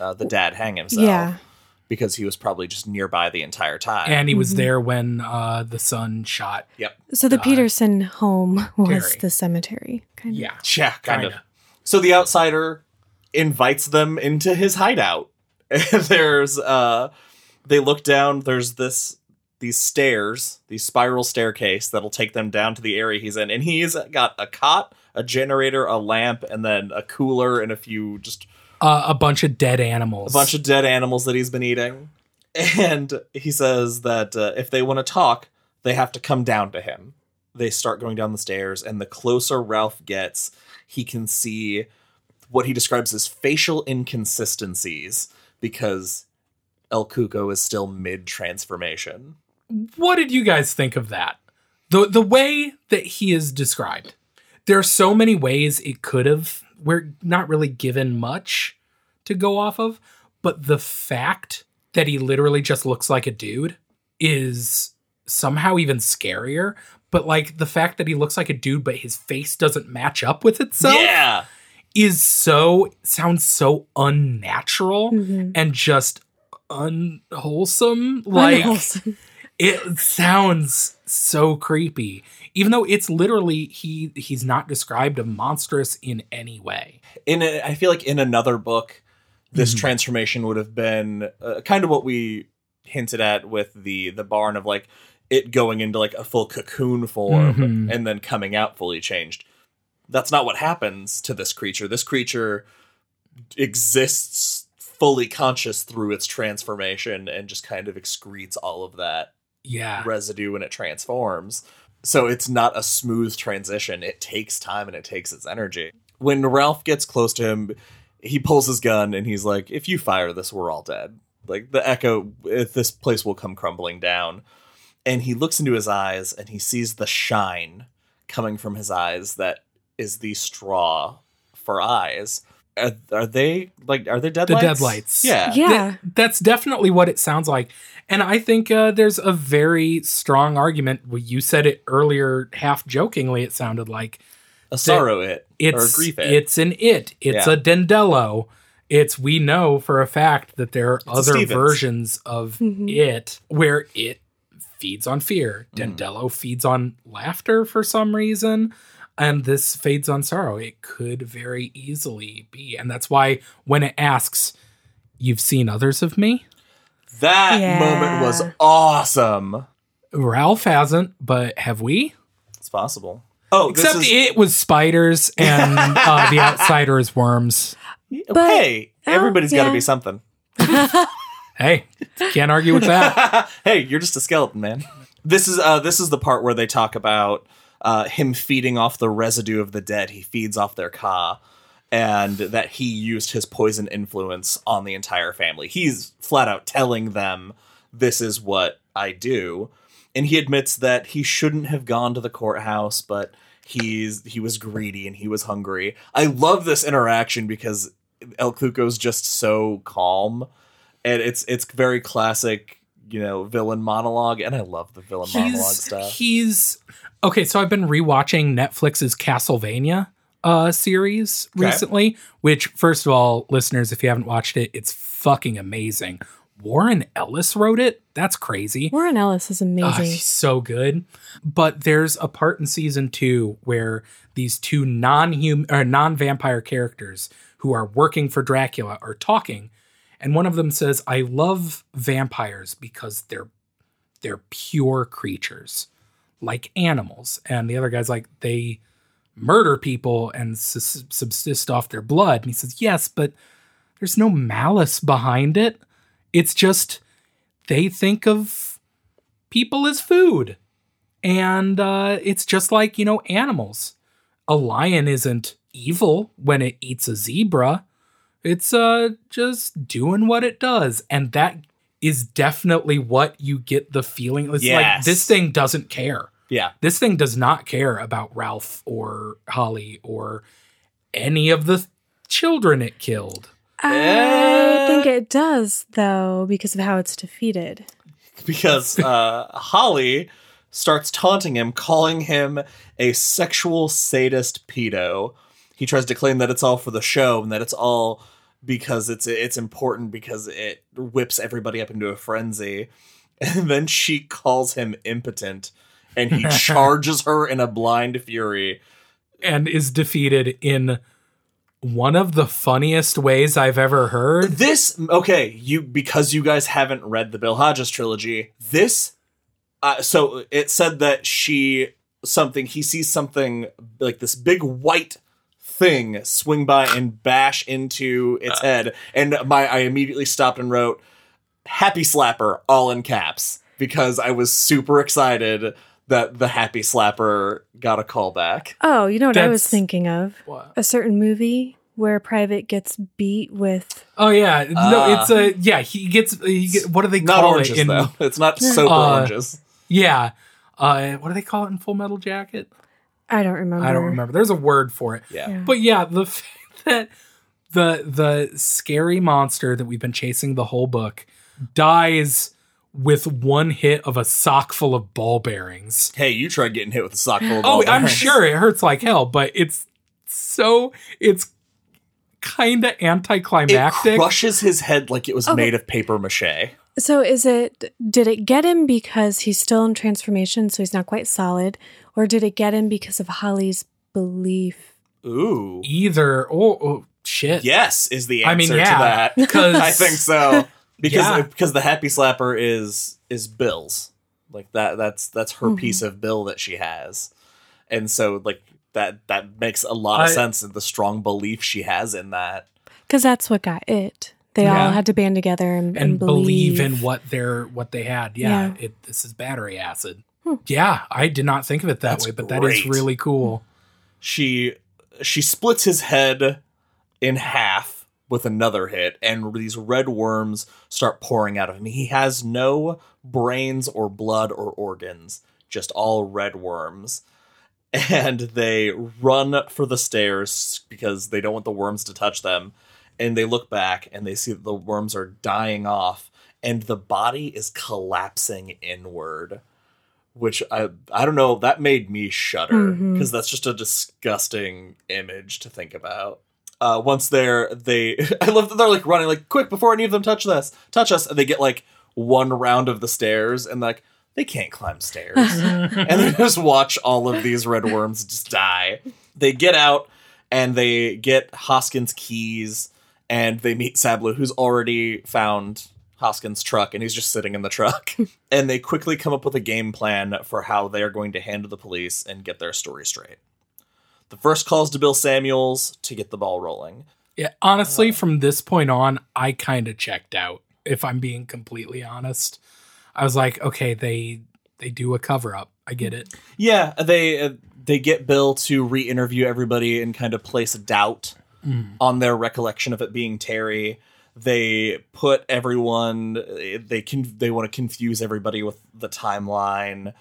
uh, the dad hang himself. Yeah. Because he was probably just nearby the entire time. and he Mm-hmm. was there when uh, the son shot. yep, So the Peterson home was Terry. the cemetery. Kind of. Yeah, yeah, kind of. Kinda. So the outsider invites them into his hideout. There's uh they look down, there's this these stairs, these spiral staircase that'll take them down to the area he's in. And he's got a cot, a generator, a lamp, and then a cooler and a few just Uh, a bunch of dead animals. a bunch of dead animals that he's been eating. And he says that uh, if they want to talk, they have to come down to him. They start going down the stairs, and the closer Ralph gets, he can see what he describes as facial inconsistencies because El Cuco is still mid transformation. what did you guys think of that? The the way that he is described. There are so many ways it could have. We're not really given much to go off of, but the fact that he literally just looks like a dude is somehow even scarier. But like the fact that he looks like a dude, but his face doesn't match up with itself yeah. is so sounds so unnatural Mhm. and just unwholesome. Like Unwholesome. It sounds so creepy even though it's literally he he's not described as monstrous in any way in a, I feel like in another book, this Mhm. transformation would have been uh, kind of what we hinted at with the the barn of like it going into like a full cocoon form Mhm. and then coming out fully changed. That's not what happens to this creature. This creature exists fully conscious through its transformation and just kind of excretes all of that yeah residue when it transforms. So it's not a smooth transition. It takes time and it takes its energy. When Ralph gets close to him, he pulls his gun and he's like, "If you fire this, we're all dead. Like the echo, if this place will come crumbling down." And he looks into his eyes and he sees the shine coming from his eyes that is the straw for eyes. Are, are they like are they dead The lights? dead lights. Yeah. Yeah. That- that's definitely what it sounds like and i think uh, there's a very strong argument well, you said it earlier half jokingly it sounded like A sorrow it it's or a grief it. it's an it it's Yeah. a Dandelo it's we know for a fact that there are a other Stevens. versions of Mhm. it where it feeds on fear Mm. Dandelo feeds on laughter for some reason and this fades on sorrow it could very easily be and that's why when it asks you've seen others of me That Yeah. moment was awesome. ralph hasn't but have we It's possible. Oh, except this is, it was spiders and uh, the outsiders worms But- hey, oh, everybody's got to be something. hey can't argue with that hey, you're just a skeleton, man. This is uh this is the part where they talk about uh him feeding off the residue of the dead. He feeds off their ka and that he used his poison influence on the entire family. He's flat out telling them this is what I do. And he admits that he shouldn't have gone to the courthouse, but he's he was greedy and he was hungry. I love this interaction because El Cuco's just so calm and it's it's very classic you know villain monologue and i love the villain monologue he's, stuff he's okay so i've been rewatching netflix's castlevania uh series Okay. recently which first of all listeners if you haven't watched it it's fucking amazing warren ellis wrote it that's crazy Warren Ellis is amazing. he's so good. But there's a part in season two where these two non-human or non-vampire characters who are working for Dracula are talking, and one of them says, "I love vampires because they're they're pure creatures, like animals." And the other guy's like, "They murder people and sus- subsist off their blood." And he says, "Yes, but there's no malice behind it. It's just they think of people as food. And uh, it's just like, you know, animals. A lion isn't evil when it eats a zebra. It's uh just doing what it does. And that is definitely what you get the feeling. It's like this thing doesn't care. Yeah. This thing does not care about Ralph or Holly or any of the children it killed. I think it does, though, because of how it's defeated. because uh, Holly starts taunting him, calling him a sexual sadist pedo. He tries to claim that it's all for the show and that it's all because it's it's important because it whips everybody up into a frenzy. And then she calls him impotent and he charges her in a blind fury. and is defeated in one of the funniest ways I've ever heard. This okay, you because you guys haven't read the Bill Hodges trilogy. This, uh, so it said that she something he sees something like this big white thing swing by and bash into its head, and my I immediately stopped and wrote "Happy Slapper" all in caps because I was super excited that the Happy Slapper got a call back. Oh, you know what I was That's- thinking of? What? A certain movie where a private gets beat with. Oh yeah, no, Ah. it's a yeah. He gets, he get, what do they Not call oranges it in? though. It's not soap Uh, oranges. Yeah, uh, what do they call it in Full Metal Jacket? I don't remember. I don't remember. There's a word for it. Yeah. Yeah. But yeah, the fact that the the scary monster that we've been chasing the whole book dies with one hit of a sock full of ball bearings. Hey, you tried getting hit with a sock full of oh, ball bearings. Oh, I'm sure it hurts like hell, but it's so it's kind of It anticlimactic. crushes his head like it was Okay. made of paper mache. So is it did it get him because he's still in transformation so he's not quite solid or did it get him because of Holly's belief? Ooh. Either oh, oh shit. Yes, is the answer I mean, to that. Because I think so. Because Yeah. Uh, because the happy slapper is is Bill's. Like that that's that's her mm-hmm. piece of Bill that she has. And so like that that makes a lot of I- sense in the strong belief she has in that. Because that's what got it. They all had to band together and, and believe in what they're what they had. Yeah, Yeah. it this is battery acid. Hmm. Yeah, I did not think of it that That's way, but that is really cool. She she splits his head in half with another hit and these red worms start pouring out of him. He has no brains or blood or organs, just all red worms. And they run for the stairs because they don't want the worms to touch them. And they look back and they see that the worms are dying off and the body is collapsing inward. Which I I don't know, that made me shudder because that's just a disgusting image to think about. Uh, once they're they I love that they're like running like quick before any of them touch this touch us and they get like one round of the stairs and like they can't climb stairs and they just watch all of these red worms just die. They get out and they get Hoskins' keys and they meet Sablo, who's already found Hoskins' truck and he's just sitting in the truck. and they quickly come up with a game plan for how they are going to handle the police and get their story straight. The first calls to Bill Samuels to get the ball rolling. Yeah, honestly, from this point on, I kind of checked out. If I'm being completely honest, I was like, okay, they they do a cover up. I get it. Yeah, they uh, they get Bill to re-interview everybody and kind of place a doubt on their recollection of it being Terry. They put everyone they can they want to confuse everybody with the timeline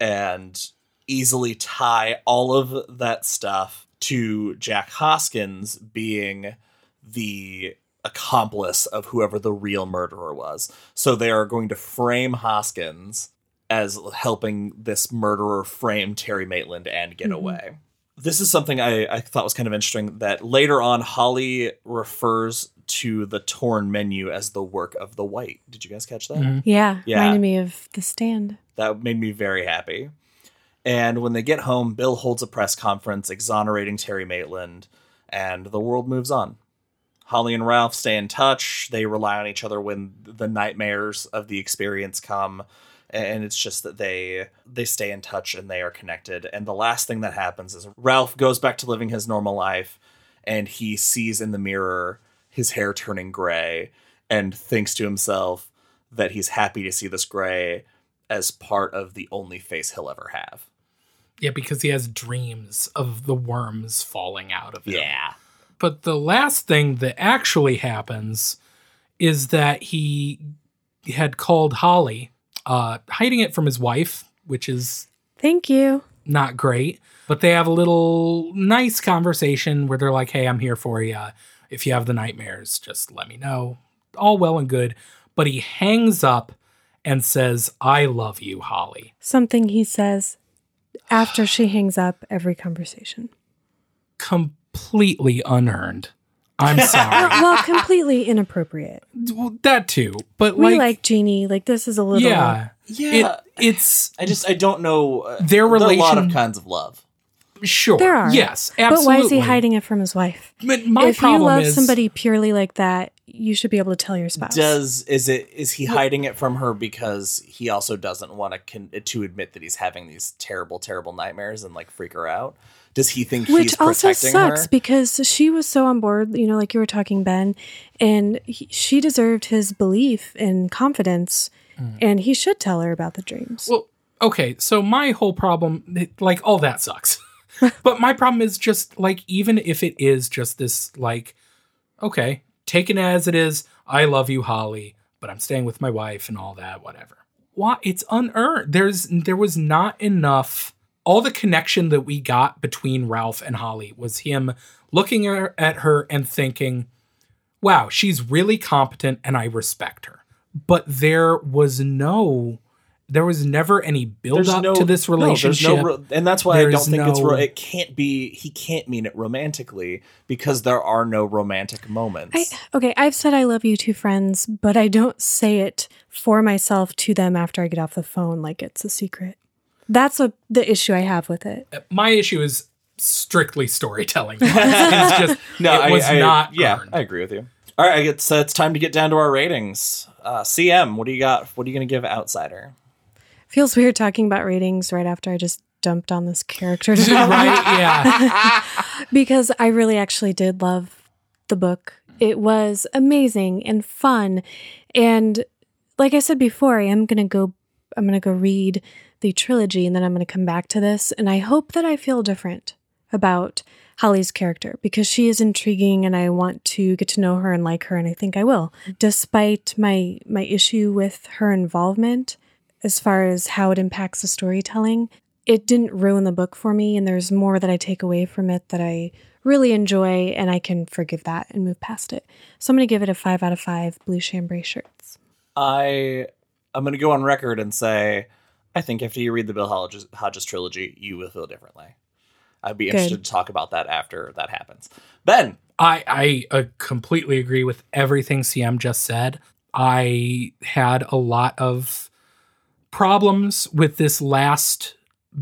and easily tie all of that stuff to Jack Hoskins being the accomplice of whoever the real murderer was. So they are going to frame Hoskins as helping this murderer frame Terry Maitland and get mm-hmm. away. This is something I, I thought was kind of interesting that later on, Holly refers to the torn menu as the work of the white. Did you guys catch that? Mhm. Yeah, Yeah. reminded me of the stand. That made me very happy. And when they get home, Bill holds a press conference exonerating Terry Maitland, and the world moves on. Holly and Ralph stay in touch. They rely on each other when the nightmares of the experience come, and it's just that they they stay in touch and they are connected. And the last thing that happens is Ralph goes back to living his normal life, and he sees in the mirror his hair turning gray, and thinks to himself that he's happy to see this gray as part of the only face he'll ever have. Yeah, because he has dreams of the worms falling out of him. Yeah. But the last thing that actually happens is that he had called Holly, uh, hiding it from his wife, which is Thank you. not great. But they have a little nice conversation where they're like, hey, I'm here for you. If you have the nightmares, just let me know. All well and good. But he hangs up and says, I love you, Holly. Something he says after she hangs up every conversation. Completely unearned. I'm sorry. well, completely inappropriate. Well, that too. But We like, like, Jeannie. Like this is a little. yeah. Yeah. It, it's I just I don't know. Uh, Their there are a lot of kinds of love. Sure. There are. Yes, absolutely. But why is he hiding it from his wife? But my if you love is somebody purely like that, you should be able to tell your spouse. Does is it is he hiding it from her because he also doesn't want to con- to admit that he's having these terrible terrible nightmares and like freak her out? Does he think Which he's also protecting sucks her? because she was so on board, you know, like you were talking, Ben, and he, she deserved his belief and confidence, mm. and he should tell her about the dreams. Well, okay, so my whole problem, like, all that sucks. but my problem is just, like, even if it is just this, like, okay, taken as it is, I love you, Holly, but I'm staying with my wife and all that, whatever. Why? It's unearned. There's, there was not enough. All the connection that we got between Ralph and Holly was him looking at her and thinking, wow, she's really competent and I respect her. But there was no, there was never any build There's up no- to this relationship. no ro- and that's why I don't There's think it's. no- Ro- it can't be. He can't mean it romantically because there are no romantic moments. I, okay, I've said I love you to friends, but I don't say it for myself to them after I get off the phone like it's a secret. That's a, the issue I have with it. My issue is strictly storytelling. it's just, no, it I- was I, not Yeah, earned. I agree with you. All right, I get, so it's time to get down to our ratings. Uh, CM, what do you got? What are you going to give Outsider? Feels weird talking about ratings right after I just dumped on this character. right? Yeah. because I really actually did love the book. It was amazing and fun. And like I said before, I am going to go I'm going to go read the trilogy and then I'm going to come back to this and I hope that I feel different about Holly's character because she is intriguing and I want to get to know her and like her and I think I will. Despite my my issue with her involvement as far as how it impacts the storytelling, it didn't ruin the book for me and there's more that I take away from it that I really enjoy and I can forgive that and move past it. So I'm going to give it a 5 out of 5 blue chambray shirts. I I'm going to go on record and say I think after you read the Bill Hodges, Hodges trilogy, you will feel differently. I'd be interested Good. to talk about that after that happens. Ben, I, I uh, completely agree with everything CM just said. I had a lot of problems with this last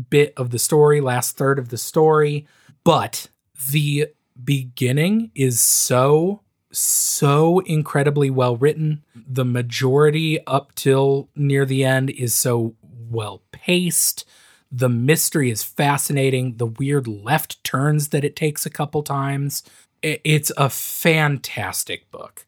bit of the story, last third of the story, but the beginning is so so incredibly well written. The majority up till near the end is so well paced. The mystery is fascinating. The weird left turns that it takes a couple times. It's a fantastic book.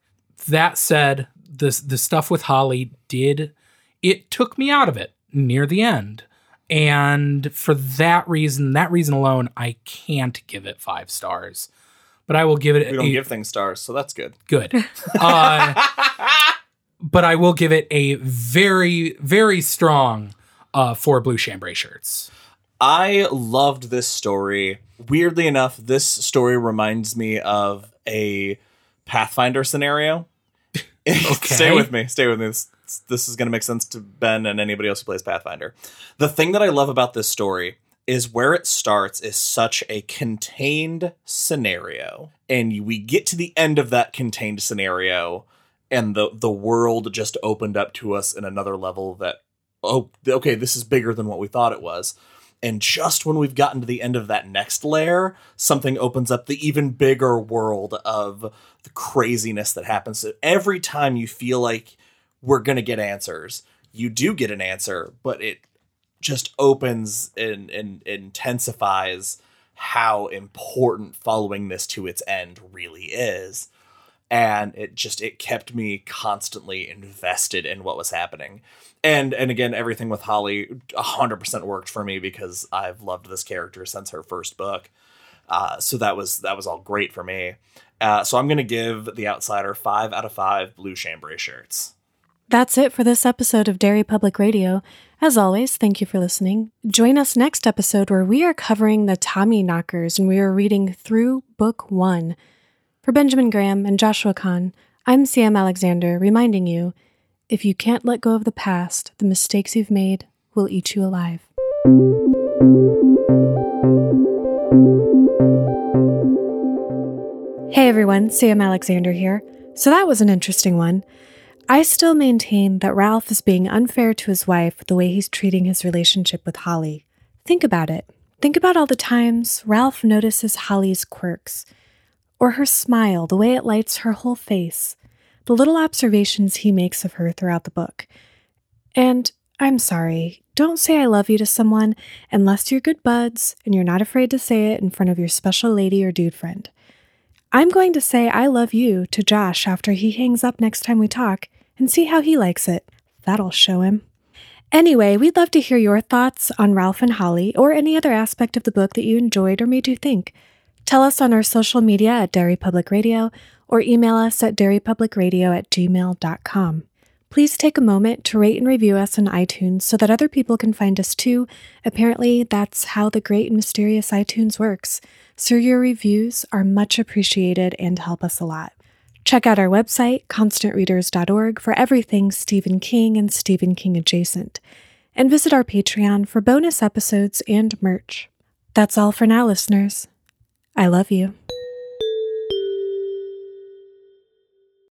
That said, the the stuff with Holly did it took me out of it near the end. And for that reason, that reason alone, I can't give it five stars. But I will give it we don't a give things stars, so that's good. good. Uh, but I will give it a very, very strong uh, four blue chambray shirts. I loved this story. Weirdly enough, this story reminds me of a Pathfinder scenario. stay with me. Stay with me. This, this is going to make sense to Ben and anybody else who plays Pathfinder. The thing that I love about this story is where it starts is such a contained scenario. And we get to the end of that contained scenario and the the world just opened up to us in another level that oh okay, this is bigger than what we thought it was. And just when we've gotten to the end of that next layer, something opens up the even bigger world of the craziness that happens. So every time you feel like we're going to get answers, you do get an answer, but it just opens and, and intensifies how important following this to its end really is. and it just it kept me constantly invested in what was happening. And and again, everything with Holly 100% worked for me because I've loved this character since her first book. Uh, so that was that was all great for me. Uh, so I'm to give The Outsider five out of five blue chambray shirts. That's it for this episode of Derry Public Radio. As always, thank you for listening. Join us next episode where we are covering the Tommyknockers and we are reading through book one. For Benjamin Graham and Joshua Kahn, I'm CM Alexander reminding you if you can't let go of the past, the mistakes you've made will eat you alive. Hey everyone, Sam Alexander here. So that was an interesting one. I still maintain that Ralph is being unfair to his wife with the way he's treating his relationship with Holly. Think about it. Think about all the times Ralph notices Holly's quirks, or her smile, the way it lights her whole face, the little observations he makes of her throughout the book. And I'm sorry, don't say I love you to someone unless you're good buds and you're not afraid to say it in front of your special lady or dude friend. I'm going to say I love you to Josh after he hangs up next time we talk and see how he likes it. That'll show him. Anyway, we'd love to hear your thoughts on Ralph and Holly or any other aspect of the book that you enjoyed or made you think. Tell us on our social media at Derry Public Radio or email us at derrypublicradio at gmail.com. Please take a moment to rate and review us on iTunes so that other people can find us too. Apparently, that's how the great and mysterious iTunes works. So, your reviews are much appreciated and help us a lot. Check out our website, constantreaders.org, for everything Stephen King and Stephen King adjacent. And visit our Patreon for bonus episodes and merch. That's all for now, listeners. I love you.